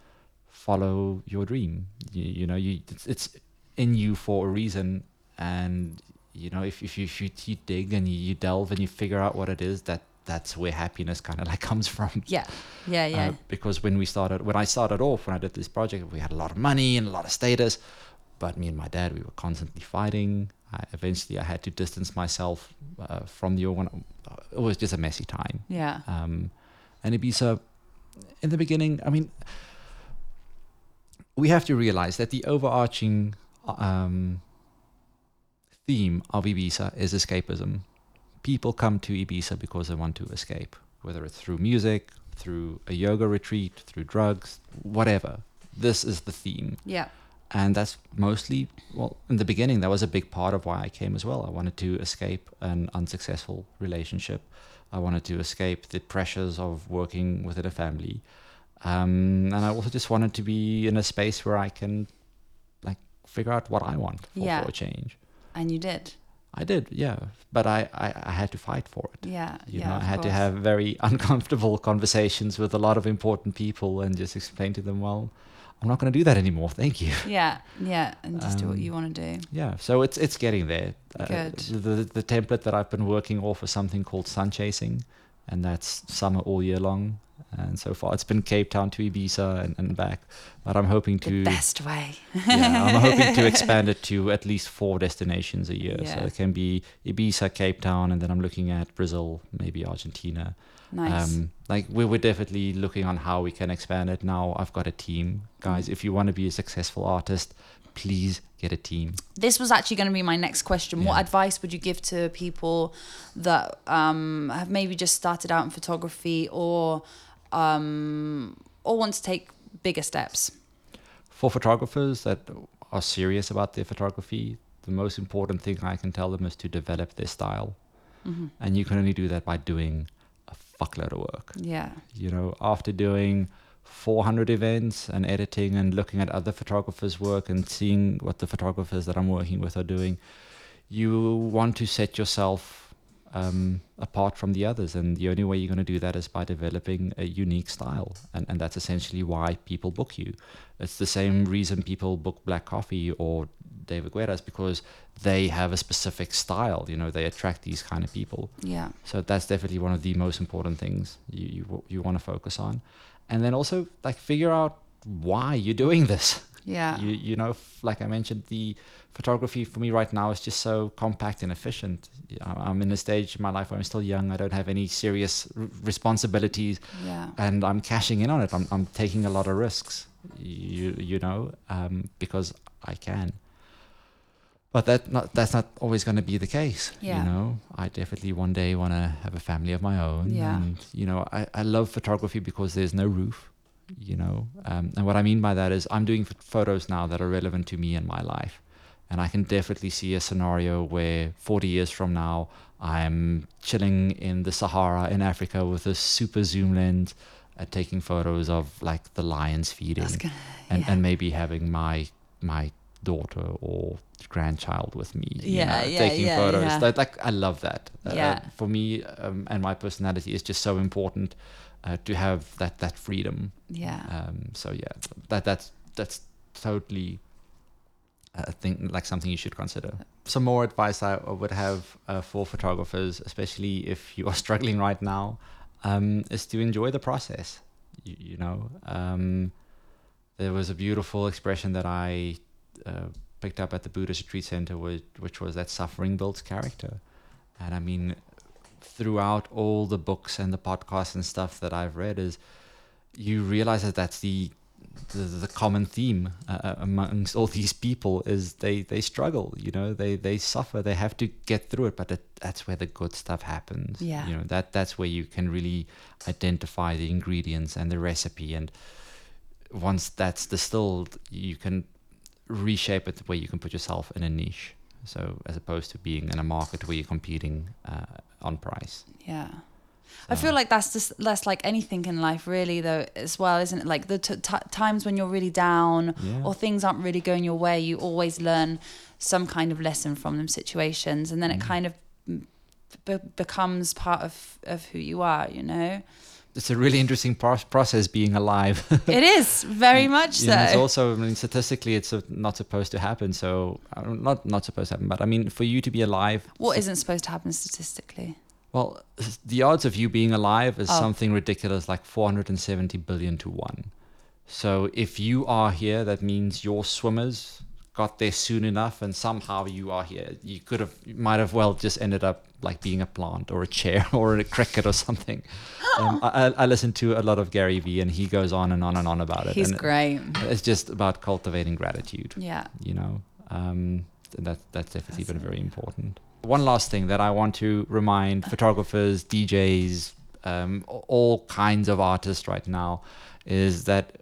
follow your dream. You, you know, you it's, it's in you for a reason, and you know if if you if you, you dig and you, you delve and you figure out what it is, that that's where happiness kind of like comes from. yeah yeah yeah Uh, because when we started, when I started off, when I did this project, we had a lot of money and a lot of status, but me and my dad, we were constantly fighting. I, eventually, I had to distance myself uh, from the organ. It was just a messy time. yeah Um, and Ibiza, in the beginning, I mean, we have to realize that the overarching um, theme of Ibiza is escapism. People come to Ibiza because they want to escape, whether it's through music, through a yoga retreat, through drugs, whatever. This is the theme. Yeah. And that's mostly well in the beginning that was a big part of why i came as well. I wanted to escape an unsuccessful relationship. I wanted to escape the pressures of working within a family. Um, and i also just wanted to be in a space where i can like figure out what i want for, Yeah. for a change. And you did i did yeah but I, I i had to fight for it yeah you yeah know i had to have very uncomfortable conversations with a lot of important people and just explain to them well i'm not going to do that anymore thank you yeah yeah and just do what Um, you want to do Yeah, so it's it's getting there. Uh, Good. The, the template that I've been working off is something called sun chasing, and that's summer all year long. And so far, it's been Cape Town to Ibiza and, and back. But I'm hoping to the best way yeah, I'm hoping to expand it to at least four destinations a year. Yeah. So it can be Ibiza, Cape Town, and then I'm looking at Brazil, maybe Argentina. nice Um, like we we're definitely looking on how we can expand it. Now I've got a team, guys. If you want to be a successful artist, please get a team. this was actually going to be my next question. What advice would you give to people that um, have maybe just started out in photography or um, or want to take bigger steps? for photographers that are serious about their photography, the most important thing I can tell them is to develop their style. Mm-hmm. And you can only do that by doing a fuckload of work. Yeah, You know, after doing 400 events and editing and looking at other photographers' work and seeing what the photographers that I'm working with are doing, you want to set yourself um, apart from the others. And the only way you're going to do that is by developing a unique style. And, and that's essentially why people book you. It's the same reason people book Black Coffee or David Guetta because they have a specific style. You know, they attract these kind of people. Yeah. So that's definitely one of the most important things you you, you want to focus on, and then also like figure out why you're doing this. Yeah. You you know, f- like I mentioned, the photography for me right now is just so compact and efficient. I'm in a stage in my life where I'm still young. I don't have any serious r- responsibilities, Yeah. and I'm cashing in on it. I'm I'm taking a lot of risks. You you know, um, because I can. But that not that's not always going to be the case. Yeah. You know, I definitely one day want to have a family of my own. Yeah. And you know, I I love photography because there's no roof. You know, um, and what I mean by that is I'm doing photos now that are relevant to me and my life, and I can definitely see a scenario where 40 years from now I'm chilling in the Sahara in Africa with a super zoom lens, uh, taking photos of like the lions feeding gonna, and, yeah. and maybe having my my daughter or grandchild with me you Yeah, know, yeah, taking yeah, photos yeah. that like i love that Uh, Yeah. for me um, and my personality is just so important uh, to have that that freedom. Yeah. um, so yeah that that's that's totally a thing like something you should consider. Some more advice i I would have uh, for photographers especially if you are struggling right now um, is to enjoy the process you, you know? Um, there was a beautiful expression that i uh, picked up at the buddhist retreat center which, which was that suffering builds character. And i mean throughout all the books and the podcasts and stuff that i've read is you realize that that's the the, the common theme uh, amongst all these people is they they struggle you know they they suffer they have to get through it but that, that's where the good stuff happens Yeah. you know that that's where you can really identify the ingredients and the recipe and once that's distilled you can reshape it where you can put yourself in a niche so as opposed to being in a market where you're competing uh, on price Yeah. I feel like that's just that's like anything in life, really, though, as well, isn't it? Like the t- t- times when you're really down Yeah. or things aren't really going your way, you always learn some kind of lesson from them situations, and then it Mm. kind of be- becomes part of of who you are. You know, it's a really interesting pro- process being alive it is very mm. much You know, it's also, I mean, statistically, it's not supposed to happen. So, not not supposed to happen, but I mean, for you to be alive, What isn't supposed to happen statistically? well, the odds of you being alive is Oh. something ridiculous, like 470 billion to one. So, if you are here, that means your swimmers got there soon enough, and somehow you are here. You could have, you might have well just ended up like being a plant or a chair or a cricket or something. Um, I, I listen to a lot of Gary Vee, and he goes on and on and on about it. He's and great. It's just about cultivating gratitude Yeah. you know um, and that that's definitely been very important one last thing that i want to remind photographers djs um, all kinds of artists right now is that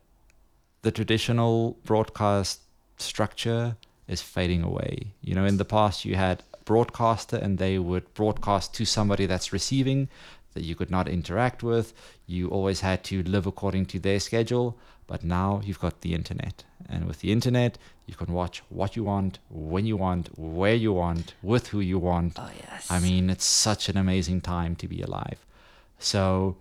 the traditional broadcast structure is fading away you know in the past you had a broadcaster and they would broadcast to somebody that's receiving that you could not interact with you always had to live according to their schedule but now you've got the internet and with the internet you can watch what you want when you want where you want with who you want Oh yes. I mean, it's such an amazing time to be alive. So,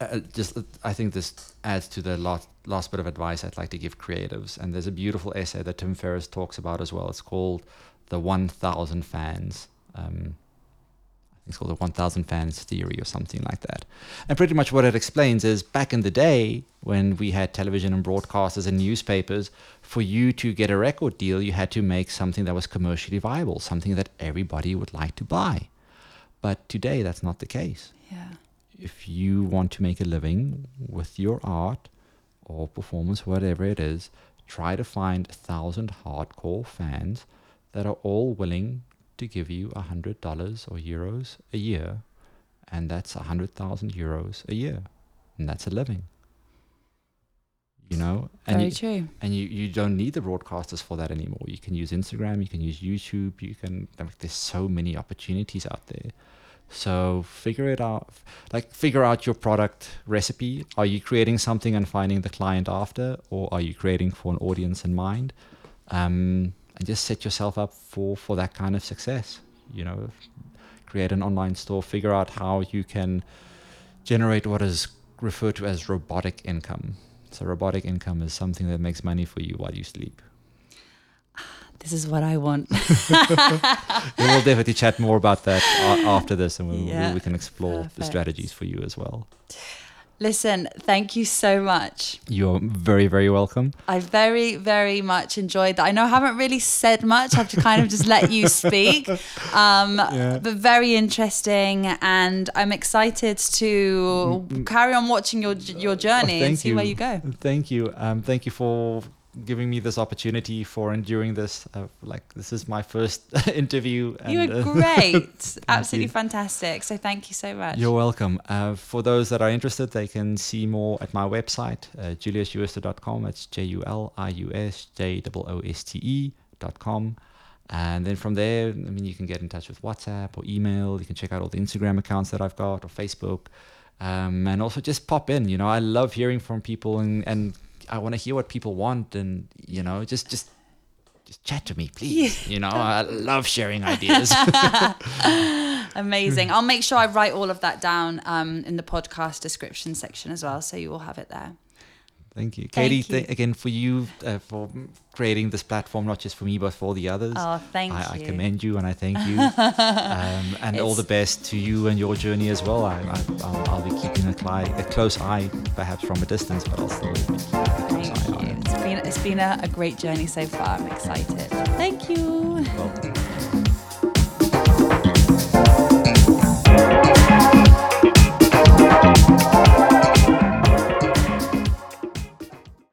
uh, just I think this adds to the last last bit of advice I'd like to give creatives. And there's a beautiful essay that Tim Ferriss talks about as well. It's called "The 1,000 Fans." Um, I think it's called the 1,000 Fans Theory or something like that. And pretty much what it explains is back in the day when we had television and broadcasters and newspapers, for you to get a record deal, you had to make something that was commercially viable, something that everybody would like to buy. But today, that's not the case. yeah. If you want to make a living with your art or performance, whatever it is, try to find a thousand hardcore fans that are all willing to give you a hundred dollars or euros a year, and that's a hundred thousand euros a year, and that's a living. You know, and Very you, true. and you, you don't need the broadcasters for that anymore. You can use Instagram, you can use YouTube, you can like, there's so many opportunities out there. So figure it out like figure out your product recipe. Are you creating something and finding the client after or are you creating for an audience in mind? Um, and just set yourself up for for that kind of success. You know, create an online store, figure out how you can generate what is referred to as robotic income. So, robotic income is something that makes money for you while you sleep. This is what I want. we will definitely chat more about that after this, and we, Yeah, we, can explore the strategies for you as well. Listen, thank you so much. You're very, very welcome. I very, very much enjoyed that. I know I haven't really said much. I've kind of just let you speak. Um, Yeah. But very interesting. And I'm excited to carry on watching your your journey Oh, and see where you go. Thank you. Um, thank you for giving me this opportunity for enduring this. Uh, like this is my first interview. You and, were uh, great. Absolutely you. fantastic. So thank you so much. You're welcome. Uh, for those that are interested, they can see more at my website, uh, juliusjooste.com. That's J U L I U S J O O S T E dot com. And then from there, I mean, you can get in touch with WhatsApp or email. You can check out all the Instagram accounts that I've got or Facebook. Um, and also just pop in. You know, I love hearing from people and, and I want to hear what people want. And, you know, just, just, just chat to me, please. You know, I love sharing ideas. Amazing. I'll make sure I write all of that down um, in the podcast description section as well, so you will have it there. Thank you, Thank Katie. you. th- again for you uh, for creating this platform, not just for me but for the others. Oh, thank I, I commend you and I thank you, um, and all the best to you and your journey as well. I, I, I'll, I'll be keeping a, cli- a close eye, perhaps from a distance, but I'll still be keeping a close eye Thank on you. it. It's been it's been a, a great journey so far. I'm excited. Thank you. Well,